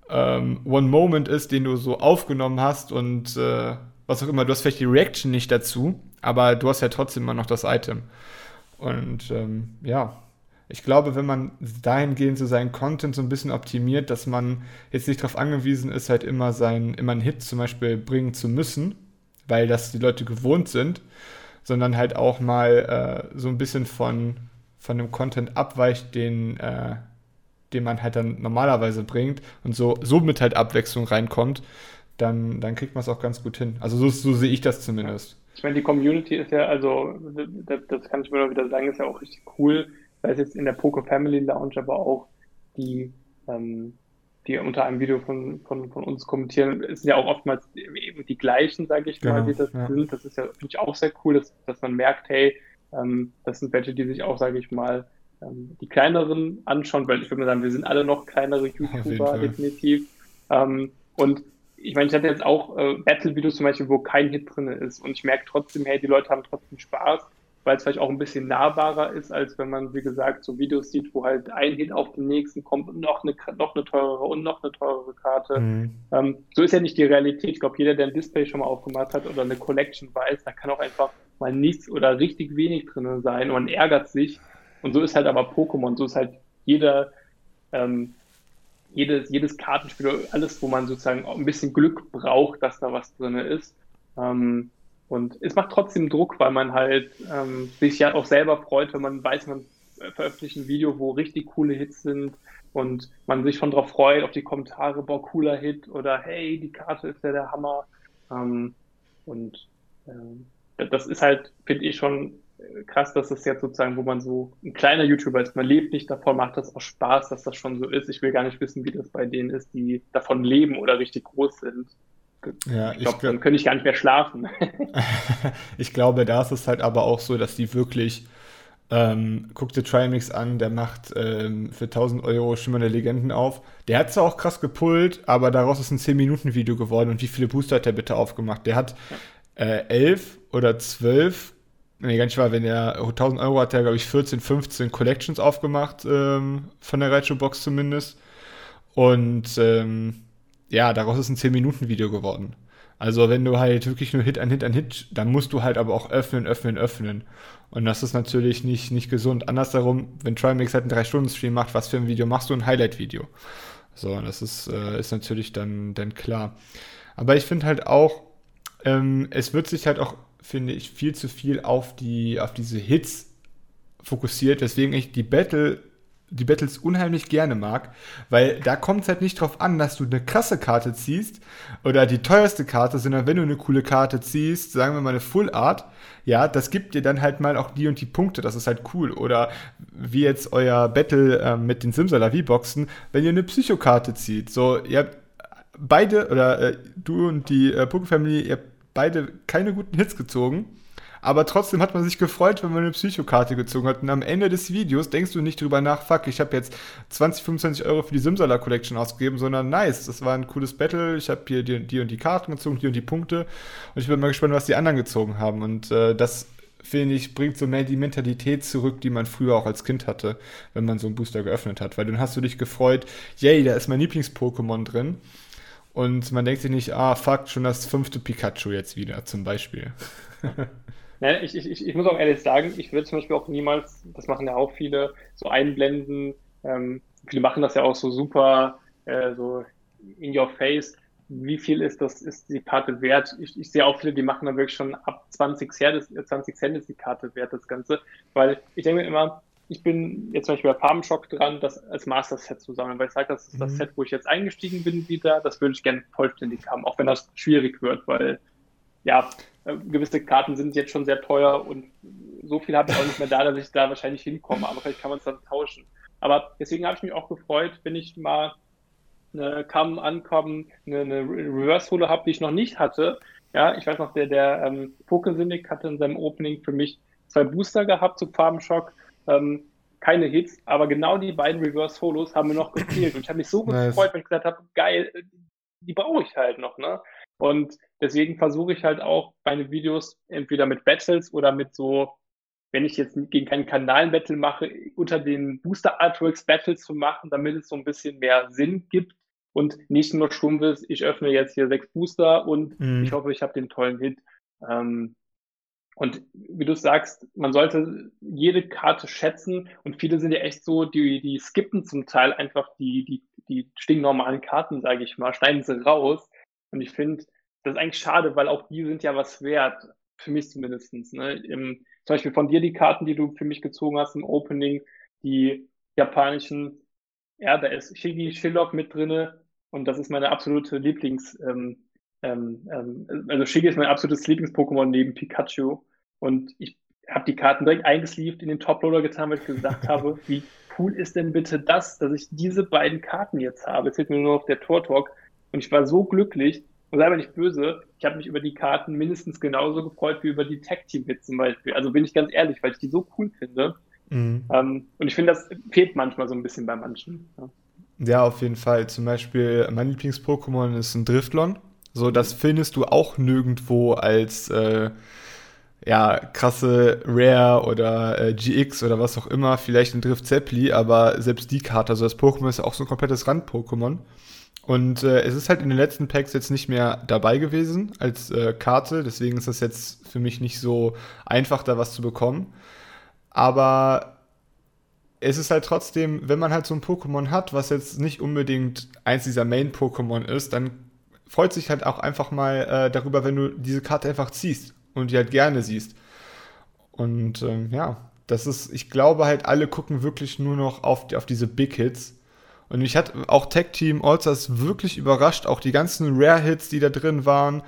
ähm, One-Moment ist, den du so aufgenommen hast und äh, was auch immer. Du hast vielleicht die Reaction nicht dazu, aber du hast ja trotzdem immer noch das Item. Und ähm, ja, ich glaube, wenn man dahingehend so seinen Content so ein bisschen optimiert, dass man jetzt nicht darauf angewiesen ist, halt immer, sein, immer einen Hit zum Beispiel bringen zu müssen, weil das die Leute gewohnt sind, sondern halt auch mal äh, so ein bisschen von, von dem Content abweicht, den, äh, den man halt dann normalerweise bringt und so somit halt Abwechslung reinkommt, dann, dann kriegt man es auch ganz gut hin. Also so, so sehe ich das zumindest. Ich meine, die Community ist ja, also das, das kann ich mir wieder sagen, ist ja auch richtig cool. Sei es jetzt in der Poker Family Lounge, aber auch die, ähm, die unter einem Video von, von, von uns kommentieren, es sind ja auch oftmals eben die gleichen, sage ich mal, genau, die das ja. sind. Das ist ja, finde ich, auch sehr cool, dass, dass man merkt, hey, ähm, das sind welche, die sich auch, sage ich mal, ähm, die kleineren anschauen, weil ich würde mal sagen, wir sind alle noch kleinere YouTuber, definitiv. Ähm, und ich meine, ich hatte jetzt auch äh, Battle-Videos zum Beispiel, wo kein Hit drin ist und ich merke trotzdem, hey, die Leute haben trotzdem Spaß, weil es vielleicht auch ein bisschen nahbarer ist, als wenn man, wie gesagt, so Videos sieht, wo halt ein Hit auf den nächsten kommt und noch eine, noch eine teurere und noch eine teurere Karte. Mhm. Ähm, so ist ja nicht die Realität. Ich glaube, jeder, der ein Display schon mal aufgemacht hat oder eine Collection weiß, da kann auch einfach mal nichts oder richtig wenig drin sein und man ärgert sich. Und so ist halt aber Pokémon, so ist halt jeder ähm, jedes, jedes Kartenspiel, alles, wo man sozusagen auch ein bisschen Glück braucht, dass da was drin ist. Ähm, und es macht trotzdem Druck, weil man halt ähm, sich ja auch selber freut, wenn man weiß, man veröffentlicht ein Video, wo richtig coole Hits sind und man sich schon darauf freut, auf die Kommentare, boah, cooler Hit oder hey, die Karte ist ja der Hammer. Ähm, und äh, das ist halt, finde ich, schon krass, dass es jetzt sozusagen, wo man so ein kleiner YouTuber ist, man lebt nicht davon, macht das auch Spaß, dass das schon so ist. Ich will gar nicht wissen, wie das bei denen ist, die davon leben oder richtig groß sind. Ja, ich glaube, dann könnte ich gar nicht mehr schlafen. (laughs) ich glaube, da ist es halt aber auch so, dass die wirklich, ähm, guck dir Trimix an, der macht ähm, für 1000 Euro schimmernde Legenden auf. Der hat zwar auch krass gepullt, aber daraus ist ein 10-Minuten-Video geworden. Und wie viele Booster hat der bitte aufgemacht? Der hat äh, 11 oder 12 nee, gar nicht wahr, wenn er 1000 Euro hat, er, glaube ich, 14, 15 Collections aufgemacht, ähm, von der Reitschuh-Box zumindest. Und ähm, ja, daraus ist ein 10-Minuten-Video geworden. Also wenn du halt wirklich nur Hit an Hit an Hit, dann musst du halt aber auch öffnen, öffnen, öffnen. Und das ist natürlich nicht, nicht gesund. Andersherum, wenn Trimix halt einen 3-Stunden-Stream macht, was für ein Video machst du? Ein Highlight-Video. So, das ist, äh, ist natürlich dann, dann klar. Aber ich finde halt auch, ähm, es wird sich halt auch finde ich, viel zu viel auf, die, auf diese Hits fokussiert, weswegen ich die Battle die Battles unheimlich gerne mag, weil da kommt es halt nicht drauf an, dass du eine krasse Karte ziehst oder die teuerste Karte, sondern wenn du eine coole Karte ziehst, sagen wir mal eine Full Art, ja, das gibt dir dann halt mal auch die und die Punkte, das ist halt cool. Oder wie jetzt euer Battle äh, mit den Simsala-V-Boxen, wenn ihr eine Psychokarte zieht, so, ihr habt beide, oder äh, du und die äh, Poké-Family, ihr habt beide keine guten Hits gezogen. Aber trotzdem hat man sich gefreut, wenn man eine Psychokarte gezogen hat. Und am Ende des Videos denkst du nicht drüber nach, fuck, ich habe jetzt 20, 25 Euro für die Simsala Collection ausgegeben, sondern nice, das war ein cooles Battle. Ich habe hier die, die, und die Karten gezogen, die und die Punkte. Und ich bin mal gespannt, was die anderen gezogen haben. Und äh, das, finde ich, bringt so mehr die Mentalität zurück, die man früher auch als Kind hatte, wenn man so einen Booster geöffnet hat. Weil dann hast du dich gefreut, yay, da ist mein Lieblings-Pokémon drin. Und man denkt sich nicht, ah, fuck, schon das fünfte Pikachu jetzt wieder, zum Beispiel. (laughs) ja, ich, ich, ich muss auch ehrlich sagen, ich würde zum Beispiel auch niemals, das machen ja auch viele, so einblenden. Ähm, viele machen das ja auch so super, äh, so in your face. Wie viel ist das, ist die Karte wert? Ich, ich sehe auch viele, die machen dann wirklich schon ab 20 Cent, 20 Cent ist die Karte wert, das Ganze. Weil ich denke mir immer, ich bin jetzt zum Beispiel bei Farmshock dran, das als Master-Set zu sammeln, weil ich sage, das ist mhm. das Set, wo ich jetzt eingestiegen bin wieder. Das würde ich gerne vollständig haben, auch wenn das schwierig wird, weil ja, äh, gewisse Karten sind jetzt schon sehr teuer und so viel habe ich auch nicht mehr da, dass ich da wahrscheinlich hinkomme, aber vielleicht kann man es dann tauschen. Aber deswegen habe ich mich auch gefreut, wenn ich mal eine Come, Ankommen, eine, eine Reverse-Hole habe, die ich noch nicht hatte, Ja, ich weiß noch, der, der ähm, Pokesinnig hatte in seinem Opening für mich zwei Booster gehabt zu Farbenschock. Ähm, keine Hits, aber genau die beiden Reverse Solos haben mir noch gefehlt. Und ich habe mich so nice. gefreut, wenn ich gesagt habe, geil, die brauche ich halt noch, ne? Und deswegen versuche ich halt auch meine Videos entweder mit Battles oder mit so, wenn ich jetzt gegen keinen Kanal-Battle mache, unter den Booster-Artworks Battles zu machen, damit es so ein bisschen mehr Sinn gibt und nicht nur stumpf ist, ich öffne jetzt hier sechs Booster und mhm. ich hoffe, ich habe den tollen Hit. Ähm, und wie du sagst, man sollte jede Karte schätzen und viele sind ja echt so, die, die skippen zum Teil einfach die, die, die stinknormalen Karten, sage ich mal, schneiden sie raus. Und ich finde, das ist eigentlich schade, weil auch die sind ja was wert, für mich zumindest. Ne? Im, zum Beispiel von dir die Karten, die du für mich gezogen hast im Opening, die japanischen, ja, da ist Shigi Shillock mit drinne und das ist meine absolute Lieblings, ähm, ähm, ähm, also Shigi ist mein absolutes Lieblings-Pokémon neben Pikachu. Und ich habe die Karten direkt eingesleeved in den Toploader getan, weil ich gesagt (laughs) habe, wie cool ist denn bitte das, dass ich diese beiden Karten jetzt habe. Jetzt fehlt mir nur noch der Tor-Talk. Und ich war so glücklich, und sei aber nicht böse, ich habe mich über die Karten mindestens genauso gefreut wie über die Tag-Team-Hits zum Beispiel. Also bin ich ganz ehrlich, weil ich die so cool finde. Mhm. Ähm, und ich finde, das fehlt manchmal so ein bisschen bei manchen. Ja. ja auf jeden Fall. Zum Beispiel, mein Lieblings-Pokémon ist ein Driftlon. So, das findest du auch nirgendwo als äh, ja, krasse Rare oder äh, GX oder was auch immer, vielleicht ein Drift Zeppli, aber selbst die Karte, also das Pokémon ist ja auch so ein komplettes Rand-Pokémon. Und äh, es ist halt in den letzten Packs jetzt nicht mehr dabei gewesen als äh, Karte, deswegen ist das jetzt für mich nicht so einfach, da was zu bekommen. Aber es ist halt trotzdem, wenn man halt so ein Pokémon hat, was jetzt nicht unbedingt eins dieser Main-Pokémon ist, dann freut sich halt auch einfach mal äh, darüber, wenn du diese Karte einfach ziehst und die halt gerne siehst. Und ähm, ja, das ist, ich glaube halt, alle gucken wirklich nur noch auf, auf diese Big Hits. Und mich hat auch Tech Team Allstars wirklich überrascht, auch die ganzen Rare Hits, die da drin waren.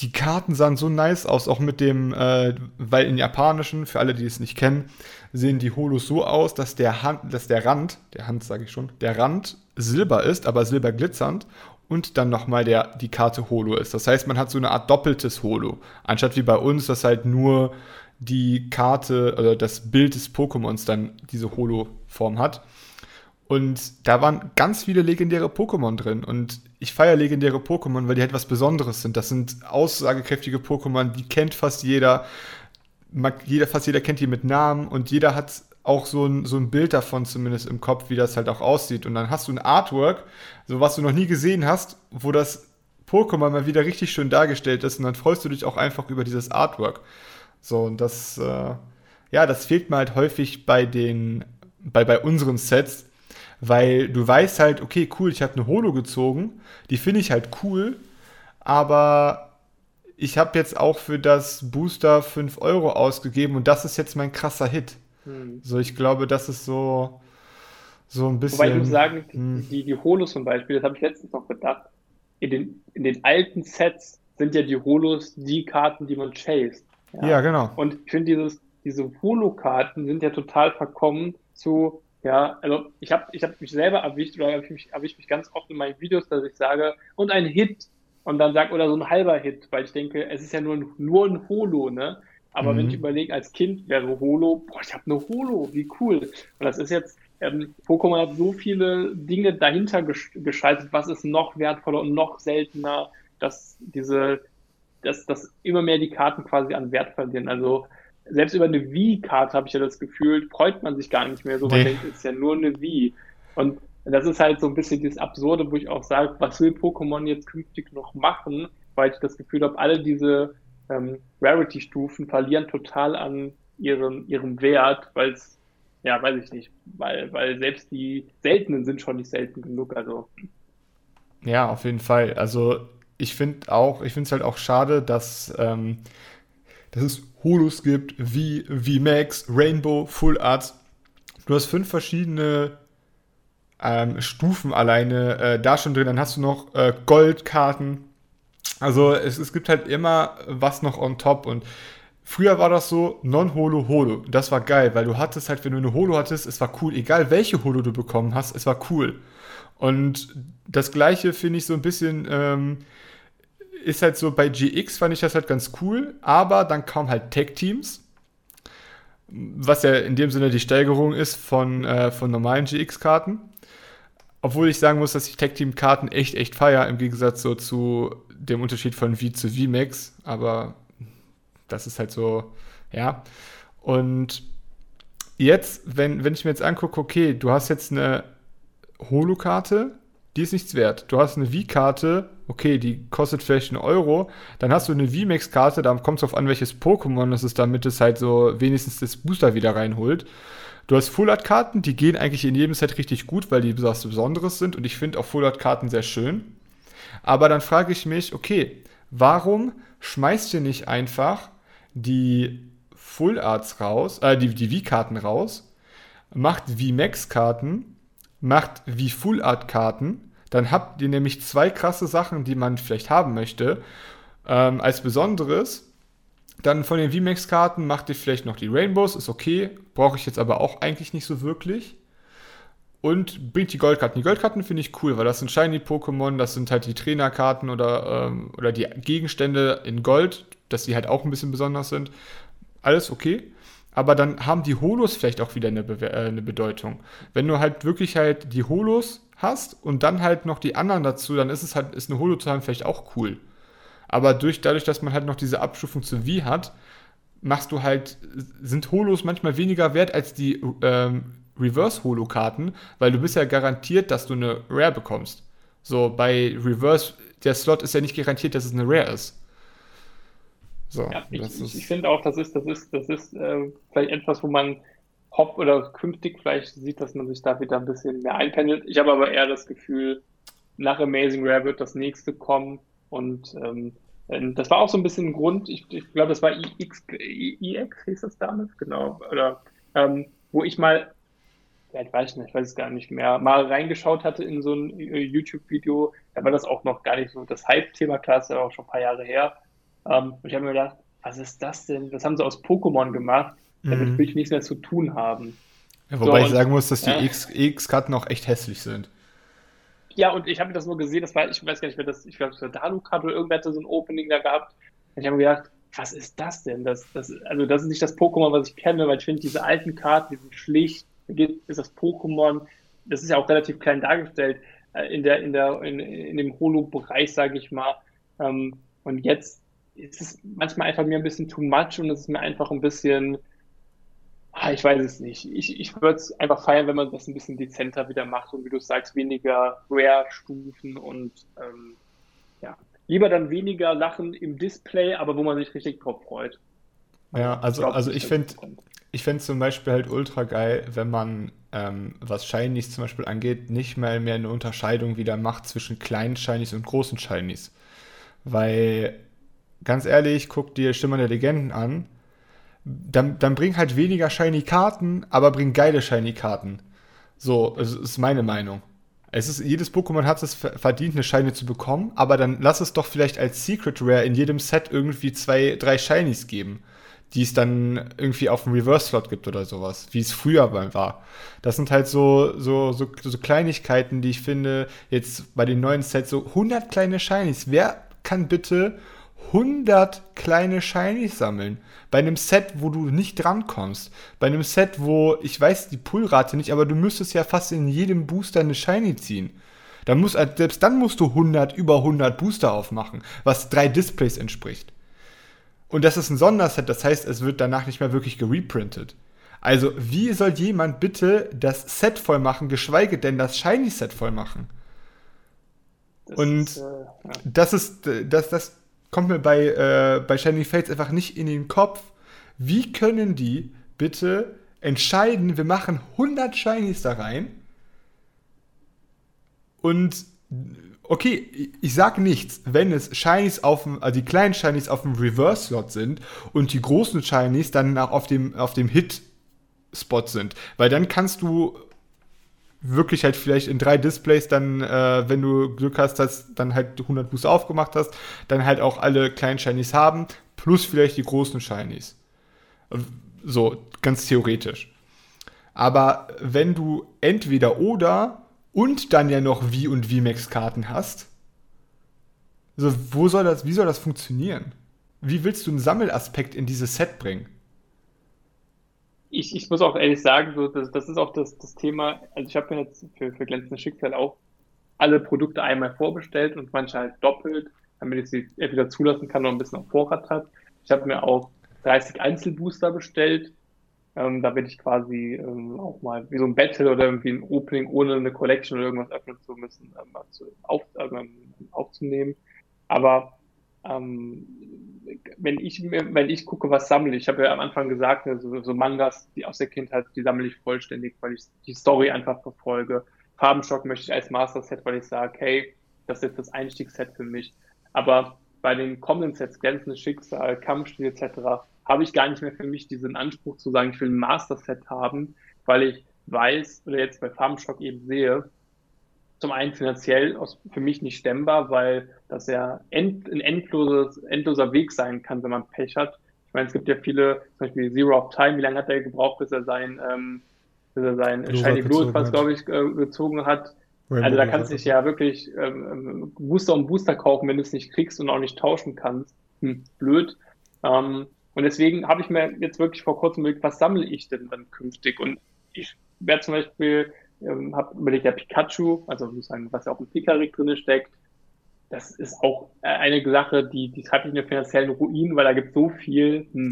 Die Karten sahen so nice aus, auch mit dem, äh, weil in Japanischen, für alle, die es nicht kennen, sehen die Holos so aus, dass der, Hand, dass der Rand, der Hand sage ich schon, der Rand silber ist, aber silber glitzernd und dann nochmal der, die Karte Holo ist. Das heißt, man hat so eine Art doppeltes Holo. Anstatt wie bei uns, dass halt nur die Karte oder das Bild des Pokémons dann diese Holo-Form hat. Und da waren ganz viele legendäre Pokémon drin. Und ich feiere legendäre Pokémon, weil die halt was Besonderes sind. Das sind aussagekräftige Pokémon, die kennt fast jeder. jeder. Fast jeder kennt die mit Namen und jeder hat auch so ein, so ein Bild davon zumindest im Kopf, wie das halt auch aussieht. Und dann hast du ein Artwork, so was du noch nie gesehen hast, wo das Pokémon mal wieder richtig schön dargestellt ist und dann freust du dich auch einfach über dieses Artwork. So, und das, äh, ja, das fehlt mir halt häufig bei den, bei, bei unseren Sets, weil du weißt halt, okay, cool, ich habe eine Holo gezogen, die finde ich halt cool, aber ich habe jetzt auch für das Booster 5 Euro ausgegeben und das ist jetzt mein krasser Hit. Hm. So, ich glaube, das ist so, so ein bisschen. Wobei ich muss sagen, hm. die, die Holos zum Beispiel, das habe ich letztens noch gedacht, in den, in den alten Sets sind ja die Holos die Karten, die man chased. Ja, ja genau. Und ich finde, dieses, diese Holo-Karten sind ja total verkommen zu, ja, also ich habe ich hab mich selber erwischt oder ich mich, erwischt mich ganz oft in meinen Videos, dass ich sage, und ein Hit und dann sag, oder so ein halber Hit, weil ich denke, es ist ja nur, nur ein Holo, ne? Aber mhm. wenn ich mhm. überlege, als Kind wäre Holo, boah, ich habe eine Holo, wie cool. Und das ist jetzt, ähm, Pokémon hat so viele Dinge dahinter gesch geschaltet, was ist noch wertvoller und noch seltener, dass diese, dass, dass immer mehr die Karten quasi an Wert verlieren. Also selbst über eine Wii-Karte habe ich ja das Gefühl, freut man sich gar nicht mehr so. Man nee. denkt, es ist ja nur eine Wii. Und das ist halt so ein bisschen dieses Absurde, wo ich auch sage, was will Pokémon jetzt künftig noch machen, weil ich das Gefühl habe, alle diese ähm, Rarity-Stufen verlieren total an ihrem, ihrem Wert, weil es, ja, weiß ich nicht, weil, weil selbst die seltenen sind schon nicht selten genug, also. Ja, auf jeden Fall. Also ich finde auch, ich finde es halt auch schade, dass, ähm, dass es Holos gibt, wie VMAX, Rainbow, Full Art. Du hast fünf verschiedene ähm, Stufen alleine äh, da schon drin. Dann hast du noch äh, Goldkarten, also es, es gibt halt immer was noch on top und früher war das so Non-Holo, Holo. Das war geil, weil du hattest halt, wenn du eine Holo hattest, es war cool. Egal welche Holo du bekommen hast, es war cool. Und das gleiche finde ich so ein bisschen ähm, ist halt so, bei GX fand ich das halt ganz cool, aber dann kamen halt Tech-Teams, was ja in dem Sinne die Steigerung ist von, äh, von normalen GX-Karten. Obwohl ich sagen muss, dass ich Tech-Team-Karten echt, echt feier, im Gegensatz so zu dem Unterschied von V zu VMAX, aber das ist halt so, ja. Und jetzt, wenn, wenn ich mir jetzt angucke, okay, du hast jetzt eine Holo-Karte, die ist nichts wert. Du hast eine V-Karte, okay, die kostet vielleicht einen Euro. Dann hast du eine VMAX-Karte, da kommt es auf an, welches Pokémon das ist, damit es halt so wenigstens das Booster wieder reinholt. Du hast Full-Art-Karten, die gehen eigentlich in jedem Set richtig gut, weil die was Besonderes sind und ich finde auch Full-Art-Karten sehr schön. Aber dann frage ich mich, okay, warum schmeißt ihr nicht einfach die Full-Arts raus, äh, die, die V-Karten raus, macht V-Max-Karten macht wie Full Art Karten. Dann habt ihr nämlich zwei krasse Sachen, die man vielleicht haben möchte. Ähm, als Besonderes. Dann von den VMAX-Karten macht ihr vielleicht noch die Rainbows, ist okay. Brauche ich jetzt aber auch eigentlich nicht so wirklich. Und bringt die Goldkarten. Die Goldkarten finde ich cool, weil das sind Shiny-Pokémon, das sind halt die Trainerkarten oder, ähm, oder die Gegenstände in Gold, dass die halt auch ein bisschen besonders sind. Alles okay aber dann haben die Holos vielleicht auch wieder eine, Be äh, eine Bedeutung. Wenn du halt wirklich halt die Holos hast und dann halt noch die anderen dazu, dann ist es halt, ist eine Holo zu haben vielleicht auch cool. Aber durch, dadurch, dass man halt noch diese Abstufung zu Wie hat, machst du halt, sind Holos manchmal weniger wert als die ähm, Reverse-Holo-Karten, weil du bist ja garantiert, dass du eine Rare bekommst. So, bei Reverse, der Slot ist ja nicht garantiert, dass es eine Rare ist. So, ja, ich, ich, ich finde auch, das ist, das ist, das ist äh, vielleicht etwas, wo man hopp oder künftig vielleicht sieht, dass man sich da wieder ein bisschen mehr einpendelt. Ich habe aber eher das Gefühl, nach Amazing Rare wird das nächste kommen und ähm, das war auch so ein bisschen ein Grund, ich, ich glaube, das war IX, IX hieß das damals, genau, oder ähm, wo ich mal, ja, ich weiß nicht, ich weiß es gar nicht mehr, mal reingeschaut hatte in so ein äh, YouTube-Video, da war das auch noch gar nicht so das Hype-Thema, klar, ist ja auch schon ein paar Jahre her, ähm, und ich habe mir gedacht, was ist das denn? Das haben sie aus Pokémon gemacht. Damit mhm. will ich nichts mehr zu tun haben. Ja, wobei so, ich sagen muss, dass die äh, X-Karten auch echt hässlich sind. Ja, und ich habe das nur gesehen, das war, ich weiß gar nicht, wer das, ich glaube, es war Dalu-Karte oder irgendwer hatte so ein Opening da gehabt. Und ich habe mir gedacht, was ist das denn? Das, das, also, das ist nicht das Pokémon, was ich kenne, weil ich finde, diese alten Karten, die sind schlicht. Da ist das Pokémon, das ist ja auch relativ klein dargestellt, äh, in, der, in, der, in, in dem Holo-Bereich, sage ich mal. Ähm, und jetzt ist es manchmal einfach mir ein bisschen too much und es ist mir einfach ein bisschen, ah, ich weiß es nicht. Ich, ich würde es einfach feiern, wenn man das ein bisschen dezenter wieder macht und wie du sagst, weniger Rare-Stufen und ähm, ja, lieber dann weniger Lachen im Display, aber wo man sich richtig drauf freut. Ja, also, also ich finde ich finde zum Beispiel halt ultra geil, wenn man, ähm, was Shinies zum Beispiel angeht, nicht mal mehr eine Unterscheidung wieder macht zwischen kleinen Shinies und großen Shinies. Weil ganz ehrlich, guck dir Stimmen der Legenden an. Dann, dann bring halt weniger shiny Karten, aber bring geile shiny Karten. So, das ist meine Meinung. Es ist, jedes Pokémon hat es verdient, eine Shiny zu bekommen, aber dann lass es doch vielleicht als Secret Rare in jedem Set irgendwie zwei, drei Shinies geben, die es dann irgendwie auf dem Reverse-Slot gibt oder sowas, wie es früher war. Das sind halt so, so, so, so Kleinigkeiten, die ich finde, jetzt bei den neuen Sets, so 100 kleine Shinies. Wer kann bitte 100 kleine Shinies sammeln. Bei einem Set, wo du nicht drankommst. Bei einem Set, wo, ich weiß die Pullrate nicht, aber du müsstest ja fast in jedem Booster eine Shiny ziehen. Dann muss, selbst dann musst du 100, über 100 Booster aufmachen, was drei Displays entspricht. Und das ist ein Sonderset, das heißt, es wird danach nicht mehr wirklich gereprintet. Also, wie soll jemand bitte das Set voll machen, geschweige denn das Shiny-Set voll machen? Das Und ist, äh, ja. das ist, äh, das, das, kommt mir bei, äh, bei Shining Fates einfach nicht in den Kopf. Wie können die bitte entscheiden, wir machen 100 Shinies da rein und okay, ich sag nichts, wenn es Shinies auf dem, also die kleinen Shinies auf dem Reverse-Slot sind und die großen Shinies dann auch auf dem, auf dem Hit-Spot sind. Weil dann kannst du wirklich halt vielleicht in drei Displays dann, äh, wenn du Glück hast, dass dann halt 100 Booster aufgemacht hast, dann halt auch alle kleinen Shinies haben, plus vielleicht die großen Shinies. So, ganz theoretisch. Aber wenn du entweder oder und dann ja noch V und VMAX-Karten hast, Also, wo soll das, wie soll das funktionieren? Wie willst du einen Sammelaspekt in dieses Set bringen? Ich, ich muss auch ehrlich sagen, so, das, das ist auch das, das Thema, also ich habe mir jetzt für, für glänzendes Schicksal auch alle Produkte einmal vorbestellt und manche halt doppelt, damit ich sie entweder zulassen kann oder ein bisschen auf Vorrat habe. Ich habe mir auch 30 Einzelbooster bestellt. Ähm, da bin ich quasi ähm, auch mal wie so ein Battle oder irgendwie ein Opening ohne eine Collection oder irgendwas öffnen zu müssen, ähm, zu, auf, ähm, aufzunehmen. Aber ähm, wenn ich wenn ich gucke, was sammle ich, habe ja am Anfang gesagt, also, so Mangas, die aus der Kindheit, die sammle ich vollständig, weil ich die Story einfach verfolge. Farbenschock möchte ich als Master Set, weil ich sage, hey, das ist jetzt das Einstiegsset für mich. Aber bei den kommenden Sets, glänzendes Schicksal, Kampfspiel etc., habe ich gar nicht mehr für mich diesen Anspruch zu sagen, ich will ein Master Set haben, weil ich weiß oder jetzt bei Farbenschock eben sehe, zum einen finanziell aus, für mich nicht stemmbar, weil das ja end, ein endloses, endloser Weg sein kann, wenn man Pech hat. Ich meine, es gibt ja viele, zum Beispiel Zero of Time, wie lange hat er gebraucht, bis er sein, ähm, bis er sein Blue Shiny Blue Pass, glaube ich, äh, gezogen hat. Rainbow also da kannst du dich ja wirklich ähm, ähm, Booster und Booster kaufen, wenn du es nicht kriegst und auch nicht tauschen kannst. Hm, blöd. Ähm, und deswegen habe ich mir jetzt wirklich vor kurzem überlegt, was sammle ich denn dann künftig? Und ich werde zum Beispiel ähm, habe überlegt, der Pikachu, also sozusagen, was ja auch im Pikarik drin steckt, das ist auch äh, eine Sache, die, die treibt mich in den finanziellen Ruin, weil da gibt so viel. Hm.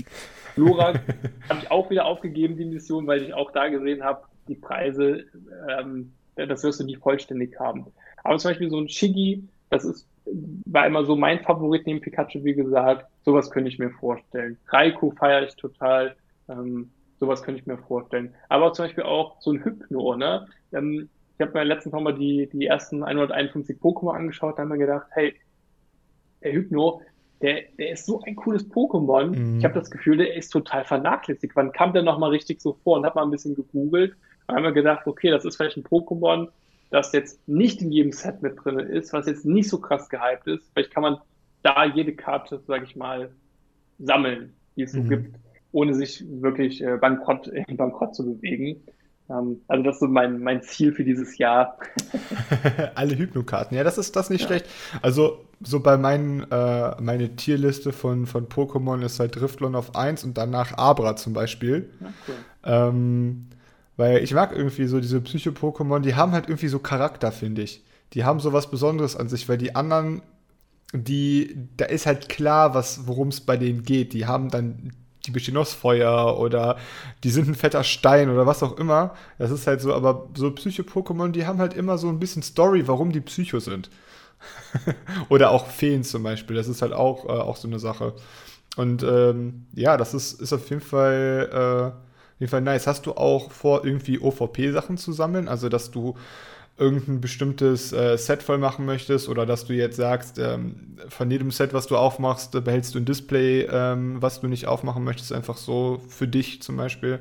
Flora (laughs) habe ich auch wieder aufgegeben, die Mission, weil ich auch da gesehen habe, die Preise, ähm, das wirst du nicht vollständig haben. Aber zum Beispiel so ein Shiggy, das ist, war immer so mein Favorit neben Pikachu, wie gesagt. Sowas könnte ich mir vorstellen. Raikou feiere ich total. Ähm, Sowas könnte ich mir vorstellen. Aber zum Beispiel auch so ein Hypno, ne? Ähm, ich habe mir letztens nochmal die, die ersten 151 Pokémon angeschaut, da haben wir gedacht, hey, der Hypno, der, der ist so ein cooles Pokémon. Mhm. Ich habe das Gefühl, der ist total vernachlässigt. Wann kam der nochmal richtig so vor? Und habe mal ein bisschen gegoogelt. Und haben wir gedacht, okay, das ist vielleicht ein Pokémon, das jetzt nicht in jedem Set mit drin ist, was jetzt nicht so krass gehypt ist. Vielleicht kann man da jede Karte, sage ich mal, sammeln, die es so mhm. gibt ohne sich wirklich äh, bankrott, (laughs) in Bankrott zu bewegen. Ähm, also das ist so mein, mein Ziel für dieses Jahr. (laughs) Alle Hypnokarten, ja, das ist das nicht ja. schlecht. Also so bei meinen, äh, meine Tierliste von, von Pokémon ist halt Driftlon auf 1 und danach Abra zum Beispiel. Ja, cool. ähm, weil ich mag irgendwie so diese Psycho-Pokémon, die haben halt irgendwie so Charakter, finde ich. Die haben so was Besonderes an sich, weil die anderen, die, da ist halt klar, worum es bei denen geht. Die haben dann die bestehen aus Feuer oder die sind ein fetter Stein oder was auch immer. Das ist halt so, aber so Psycho-Pokémon, die haben halt immer so ein bisschen Story, warum die Psycho sind. (laughs) oder auch Feen zum Beispiel, das ist halt auch, äh, auch so eine Sache. Und ähm, ja, das ist, ist auf jeden Fall, äh, auf jeden Fall nice. Hast du auch vor, irgendwie OVP-Sachen zu sammeln? Also, dass du irgendein bestimmtes äh, Set voll machen möchtest oder dass du jetzt sagst, ähm, von jedem Set, was du aufmachst, äh, behältst du ein Display, ähm, was du nicht aufmachen möchtest, einfach so für dich zum Beispiel?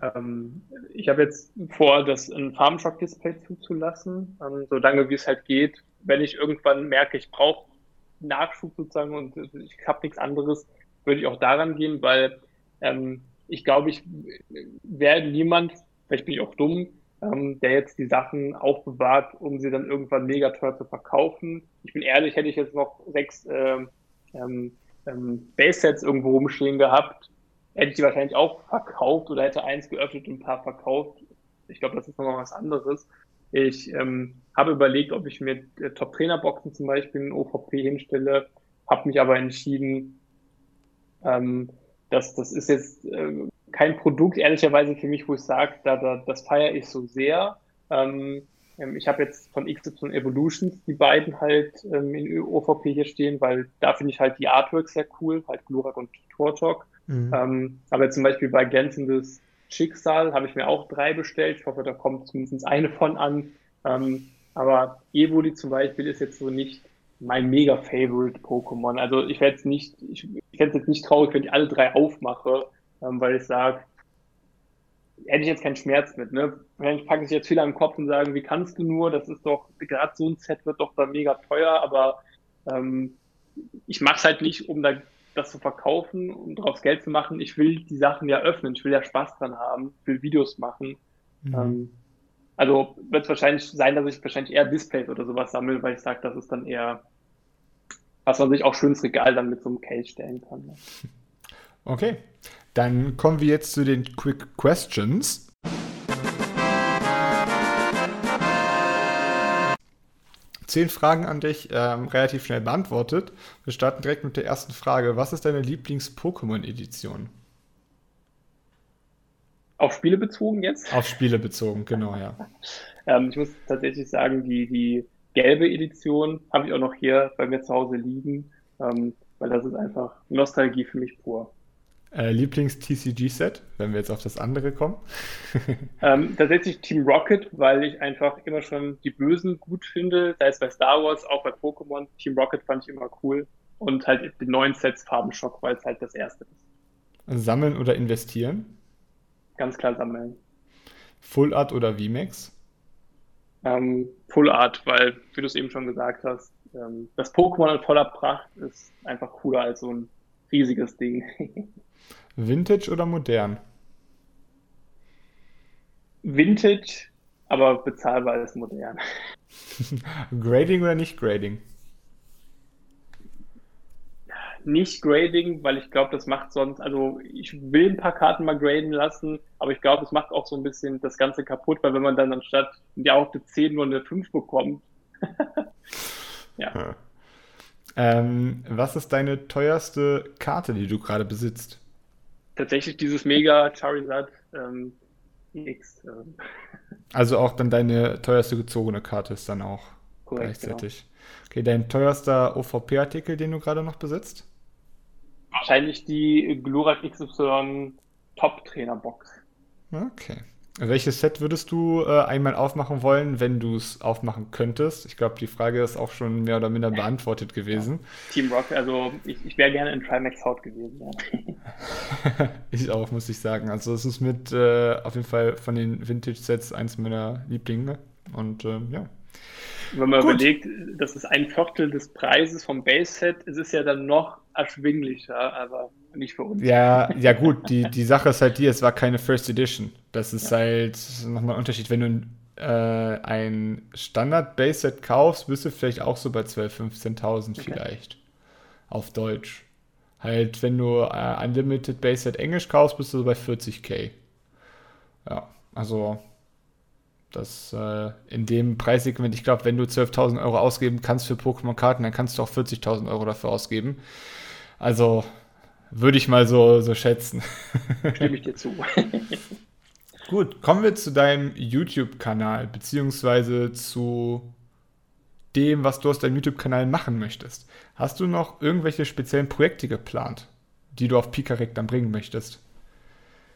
Ähm, ich habe jetzt vor, das ein Farmshock-Display zuzulassen, ähm, so lange wie es halt geht. Wenn ich irgendwann merke, ich brauche Nachschub sozusagen und ich habe nichts anderes, würde ich auch daran gehen, weil ähm, ich glaube, ich wäre niemand, vielleicht bin ich auch dumm, ähm, der jetzt die Sachen aufbewahrt, um sie dann irgendwann mega teuer zu verkaufen. Ich bin ehrlich, hätte ich jetzt noch sechs ähm, ähm, ähm, Base-Sets irgendwo rumstehen gehabt, hätte ich die wahrscheinlich auch verkauft oder hätte eins geöffnet und ein paar verkauft. Ich glaube, das ist nochmal was anderes. Ich ähm, habe überlegt, ob ich mir äh, Top-Trainer-Boxen zum Beispiel in OVP hinstelle, habe mich aber entschieden, ähm, dass das ist jetzt äh, kein Produkt, ehrlicherweise für mich, wo ich sage, da, da, das feiere ich so sehr. Ähm, ähm ich habe jetzt von XY Evolutions die beiden halt ähm, in OVP hier stehen, weil da finde ich halt die Artworks sehr cool, halt Glurak und Tortok. Mhm. Ähm, aber zum Beispiel bei glänzendes Schicksal habe ich mir auch drei bestellt. Ich hoffe, da kommt zumindest eine von an. Ähm, aber Evoli zum Beispiel ist jetzt so nicht mein mega Favorite Pokémon. Also ich werde jetzt nicht, ich, ich fände es jetzt nicht traurig, wenn ich alle drei aufmache ähm, weil ich sage, hätte ich jetzt keinen Schmerz mit. Ne? Wahrscheinlich packe ich jetzt viel am Kopf und sagen, wie kannst du nur, das ist doch, gerade so ein Set wird doch da mega teuer, aber ähm, ich mache es halt nicht, um da das zu verkaufen, um daraus Geld zu machen. Ich will die Sachen ja öffnen, ich will ja Spaß dran haben, ich will Videos machen. Mhm. Ähm, also wird es wahrscheinlich sein, dass ich wahrscheinlich eher Displays oder sowas sammle, weil ich sage, das ist dann eher was man sich auch schön ins Regal dann mit so einem Case stellen kann. Ne? (laughs) Okay, dann kommen wir jetzt zu den Quick Questions. Zehn Fragen an dich, ähm, relativ schnell beantwortet. Wir starten direkt mit der ersten Frage. Was ist deine Lieblings-Pokémon-Edition? Auf Spiele bezogen jetzt? Auf Spiele bezogen, genau, ja. (laughs) ähm, ich muss tatsächlich sagen, die, die gelbe Edition habe ich auch noch hier bei mir zu Hause liegen, ähm, weil das ist einfach Nostalgie für mich pur. Äh, Lieblings-TCG-Set, wenn wir jetzt auf das andere kommen? (laughs) ähm, tatsächlich Team Rocket, weil ich einfach immer schon die Bösen gut finde, sei es bei Star Wars, auch bei Pokémon. Team Rocket fand ich immer cool. Und halt die neuen Sets Farbenschock, weil es halt das erste ist. Sammeln oder investieren? Ganz klar sammeln. Full Art oder VMAX? Ähm, Full Art, weil, wie du es eben schon gesagt hast, ähm, das Pokémon in voller Pracht ist einfach cooler als so ein riesiges Ding. Vintage oder modern? Vintage, aber bezahlbar ist modern. (laughs) Grading oder nicht Grading? Nicht Grading, weil ich glaube, das macht sonst, also ich will ein paar Karten mal graden lassen, aber ich glaube, es macht auch so ein bisschen das Ganze kaputt, weil wenn man dann anstatt ja auch eine 10 nur eine 5 bekommt. (laughs) ja. ja. Ähm, was ist deine teuerste Karte, die du gerade besitzt? Tatsächlich dieses Mega Charizard ähm, X. Ähm. Also auch dann deine teuerste gezogene Karte ist dann auch Korrekt, gleichzeitig. Genau. Okay, dein teuerster OVP-Artikel, den du gerade noch besitzt? Wahrscheinlich die Glurak XY Top-Trainer-Box. Okay. Welches Set würdest du äh, einmal aufmachen wollen, wenn du es aufmachen könntest? Ich glaube, die Frage ist auch schon mehr oder minder beantwortet gewesen. Ja. Team Rock, also ich, ich wäre gerne in Trimax Haut gewesen. Ja. (laughs) ich auch, muss ich sagen. Also es ist mit äh, auf jeden Fall von den Vintage-Sets eins meiner Lieblinge. Und äh, ja. Wenn man Gut. überlegt, das ist ein Viertel des Preises vom Base-Set, es ist ja dann noch erschwinglicher, aber nicht für uns. Ja, ja gut, die, die Sache ist halt die, es war keine First Edition. Das ist ja. halt nochmal ein Unterschied. Wenn du äh, ein Standard-Base-Set kaufst, bist du vielleicht auch so bei 12.000, 15.000 okay. vielleicht. Auf Deutsch. Halt, wenn du äh, Unlimited Base-Set Englisch kaufst, bist du so bei 40k. Ja, also das äh, in dem Preissegment, ich glaube, wenn du 12.000 Euro ausgeben kannst für Pokémon-Karten, dann kannst du auch 40.000 Euro dafür ausgeben. Also würde ich mal so, so schätzen. (laughs) Stimme ich dir zu. (laughs) Gut, kommen wir zu deinem YouTube-Kanal, beziehungsweise zu dem, was du aus deinem YouTube-Kanal machen möchtest. Hast du noch irgendwelche speziellen Projekte geplant, die du auf Pikarek dann bringen möchtest?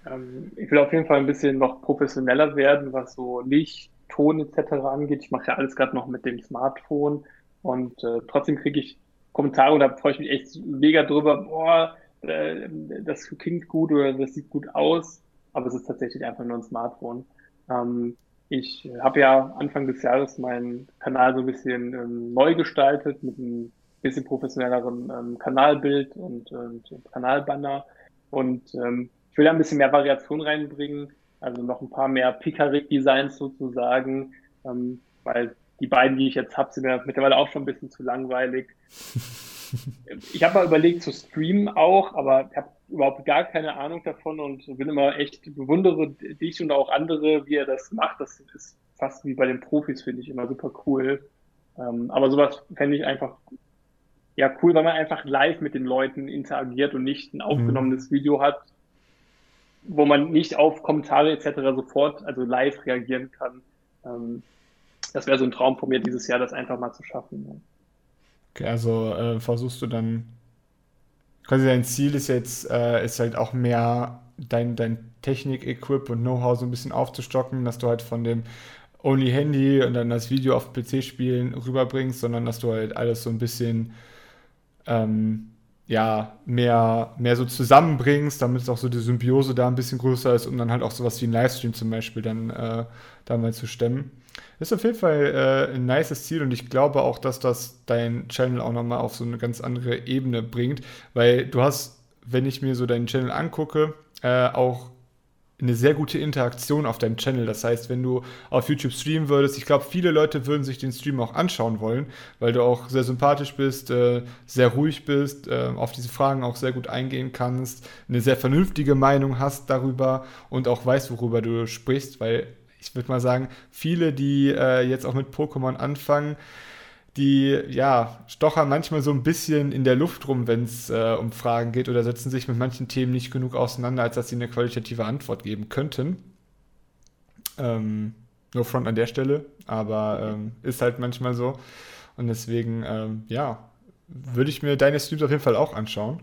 Ähm, ich will auf jeden Fall ein bisschen noch professioneller werden, was so Licht, Ton etc. angeht. Ich mache ja alles gerade noch mit dem Smartphone und äh, trotzdem kriege ich Kommentare und da freue ich mich echt mega drüber. Boah, äh, das klingt gut oder das sieht gut aus, aber es ist tatsächlich einfach nur ein Smartphone. Ähm, ich habe ja Anfang des Jahres meinen Kanal so ein bisschen ähm, neu gestaltet mit einem bisschen professionelleren ähm, Kanalbild und, und Kanalbanner und ähm, ich will da ein bisschen mehr Variation reinbringen, also noch ein paar mehr Picarik-Designs sozusagen, ähm, weil die beiden, die ich jetzt habe, sind mir mittlerweile auch schon ein bisschen zu langweilig. (laughs) ich habe mal überlegt zu streamen auch, aber ich habe überhaupt gar keine Ahnung davon und bin immer echt bewundere dich und auch andere, wie er das macht. Das ist fast wie bei den Profis, finde ich immer super cool. Ähm, aber sowas fände ich einfach ja cool, weil man einfach live mit den Leuten interagiert und nicht ein aufgenommenes mhm. Video hat, wo man nicht auf Kommentare etc. sofort, also live reagieren kann. Ähm, das wäre so ein Traum von mir dieses Jahr, das einfach mal zu schaffen. Okay, also äh, versuchst du dann, quasi dein Ziel ist jetzt, äh, ist halt auch mehr dein, dein Technik-Equip und Know-how so ein bisschen aufzustocken, dass du halt von dem Only Handy und dann das Video auf PC spielen rüberbringst, sondern dass du halt alles so ein bisschen ähm, ja, mehr, mehr so zusammenbringst, damit auch so die Symbiose da ein bisschen größer ist, um dann halt auch sowas wie ein Livestream zum Beispiel dann äh, da mal zu stemmen. Ist auf jeden Fall äh, ein nices Ziel und ich glaube auch, dass das dein Channel auch nochmal auf so eine ganz andere Ebene bringt, weil du hast, wenn ich mir so deinen Channel angucke, äh, auch eine sehr gute Interaktion auf deinem Channel. Das heißt, wenn du auf YouTube streamen würdest, ich glaube, viele Leute würden sich den Stream auch anschauen wollen, weil du auch sehr sympathisch bist, äh, sehr ruhig bist, äh, auf diese Fragen auch sehr gut eingehen kannst, eine sehr vernünftige Meinung hast darüber und auch weißt, worüber du sprichst, weil ich würde mal sagen, viele, die äh, jetzt auch mit Pokémon anfangen, die ja, stochern manchmal so ein bisschen in der Luft rum, wenn es äh, um Fragen geht oder setzen sich mit manchen Themen nicht genug auseinander, als dass sie eine qualitative Antwort geben könnten. Ähm, no front an der Stelle, aber ähm, ist halt manchmal so. Und deswegen, ähm, ja, würde ich mir deine Streams auf jeden Fall auch anschauen.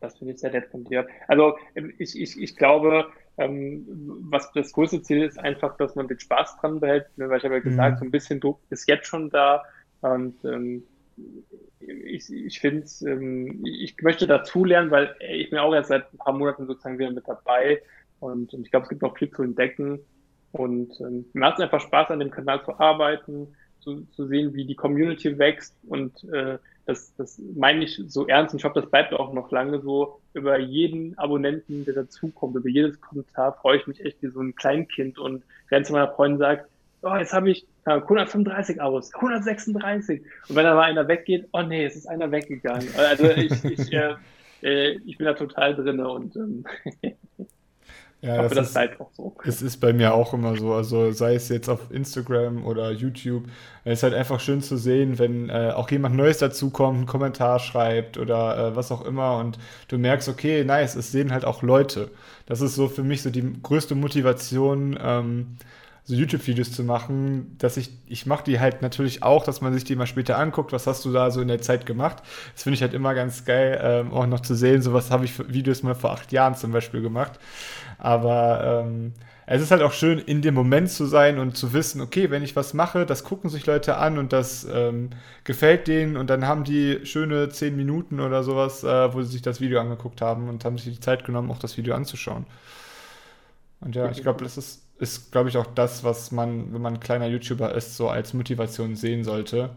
Das finde ich sehr nett von dir. Also ich, ich, ich glaube, ähm, was das größte Ziel ist, einfach, dass man den Spaß dran behält. Ne, weil ich habe ja gesagt, mhm. so ein bisschen Druck ist jetzt schon da. Und ähm, ich, ich finde ähm, ich möchte dazulernen, weil ich bin auch erst seit ein paar Monaten sozusagen wieder mit dabei. Und, und ich glaube, es gibt noch viel zu entdecken. Und ähm, mir macht es einfach Spaß, an dem Kanal zu arbeiten, zu, zu sehen, wie die Community wächst und äh, das, das meine ich so ernst und ich hoffe, das bleibt auch noch lange so. Über jeden Abonnenten, der dazukommt, über jedes Kommentar freue ich mich echt wie so ein Kleinkind und renne zu meiner Freundin und sage, oh, jetzt habe ich 135 Abos, 136. Und wenn da mal einer weggeht, oh nee, es ist einer weggegangen. Also ich, ich, äh, äh ich bin da total drin und ähm, (laughs) Ja, das, das ist, bleibt auch so. Es ist bei mir auch immer so. Also sei es jetzt auf Instagram oder YouTube. Es ist halt einfach schön zu sehen, wenn äh, auch jemand Neues dazukommt, einen Kommentar schreibt oder äh, was auch immer und du merkst, okay, nice, es sehen halt auch Leute. Das ist so für mich so die größte Motivation, ähm, so YouTube-Videos zu machen, dass ich, ich mache die halt natürlich auch, dass man sich die mal später anguckt, was hast du da so in der Zeit gemacht. Das finde ich halt immer ganz geil, ähm, auch noch zu sehen, so was habe ich für Videos mal vor acht Jahren zum Beispiel gemacht. Aber ähm, es ist halt auch schön, in dem Moment zu sein und zu wissen, okay, wenn ich was mache, das gucken sich Leute an und das ähm, gefällt denen und dann haben die schöne zehn Minuten oder sowas, äh, wo sie sich das Video angeguckt haben und haben sich die Zeit genommen, auch das Video anzuschauen. Und ja, ich glaube, das ist ist, glaube ich, auch das, was man, wenn man ein kleiner YouTuber ist, so als Motivation sehen sollte.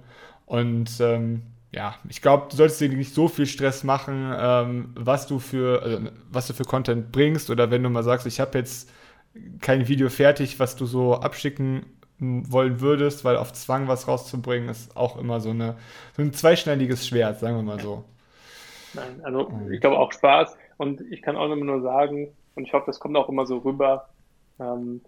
Und ähm, ja, ich glaube, du solltest dir nicht so viel Stress machen, ähm, was du für, also, was du für Content bringst. Oder wenn du mal sagst, ich habe jetzt kein Video fertig, was du so abschicken wollen würdest, weil auf Zwang was rauszubringen, ist auch immer so, eine, so ein zweischneidiges Schwert, sagen wir mal so. Nein, also ich glaube auch Spaß und ich kann auch immer nur sagen, und ich hoffe, das kommt auch immer so rüber, ähm,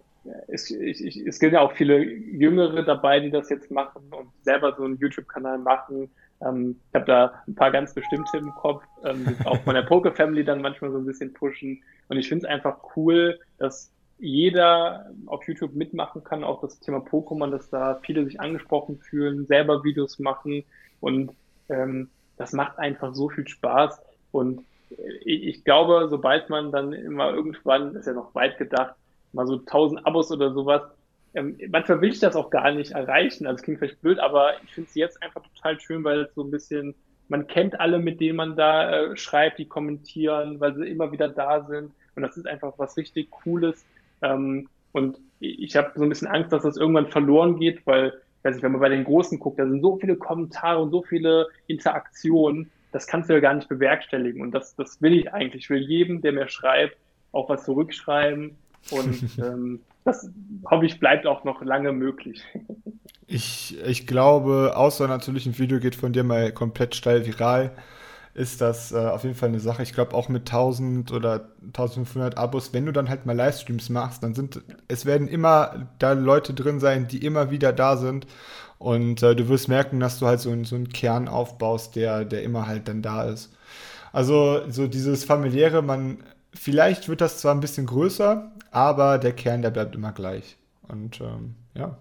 es, ich, ich, es gibt ja auch viele Jüngere dabei, die das jetzt machen und selber so einen YouTube-Kanal machen. Ähm, ich habe da ein paar ganz bestimmte im Kopf, ähm, auch von der Poker Family dann manchmal so ein bisschen pushen. Und ich finde es einfach cool, dass jeder auf YouTube mitmachen kann, auch das Thema Pokémon, dass da viele sich angesprochen fühlen, selber Videos machen und ähm, das macht einfach so viel Spaß. Und ich, ich glaube, sobald man dann immer irgendwann, ist ja noch weit gedacht, mal so 1000 Abos oder sowas. Ähm, manchmal will ich das auch gar nicht erreichen. Also klingt vielleicht blöd, aber ich finde es jetzt einfach total schön, weil es so ein bisschen, man kennt alle, mit denen man da äh, schreibt, die kommentieren, weil sie immer wieder da sind. Und das ist einfach was richtig Cooles. Ähm, und ich habe so ein bisschen Angst, dass das irgendwann verloren geht, weil, weiß ich, wenn man bei den Großen guckt, da sind so viele Kommentare und so viele Interaktionen, das kannst du ja gar nicht bewerkstelligen. Und das, das will ich eigentlich. Ich will jedem, der mir schreibt, auch was zurückschreiben und (laughs) ähm, das hoffe ich bleibt auch noch lange möglich. (laughs) Ich, ich glaube, außer natürlich ein Video geht von dir mal komplett steil viral, ist das äh, auf jeden Fall eine Sache. Ich glaube auch mit 1000 oder 1500 Abos, wenn du dann halt mal Livestreams machst, dann sind es werden immer da Leute drin sein, die immer wieder da sind und äh, du wirst merken, dass du halt so, so einen Kern aufbaust, der, der immer halt dann da ist. Also so dieses familiäre, man vielleicht wird das zwar ein bisschen größer, aber der Kern, der bleibt immer gleich. Und ähm, ja.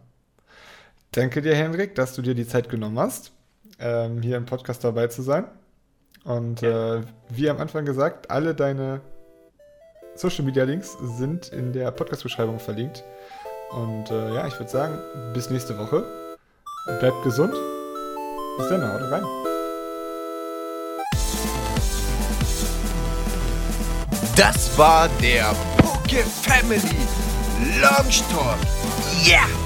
Danke dir, Hendrik, dass du dir die Zeit genommen hast, ähm, hier im Podcast dabei zu sein. Und äh, wie am Anfang gesagt, alle deine Social Media Links sind in der Podcast-Beschreibung verlinkt. Und äh, ja, ich würde sagen, bis nächste Woche. Bleibt gesund. Bis dann, haut rein. Das war der Family Launch Talk. Yeah!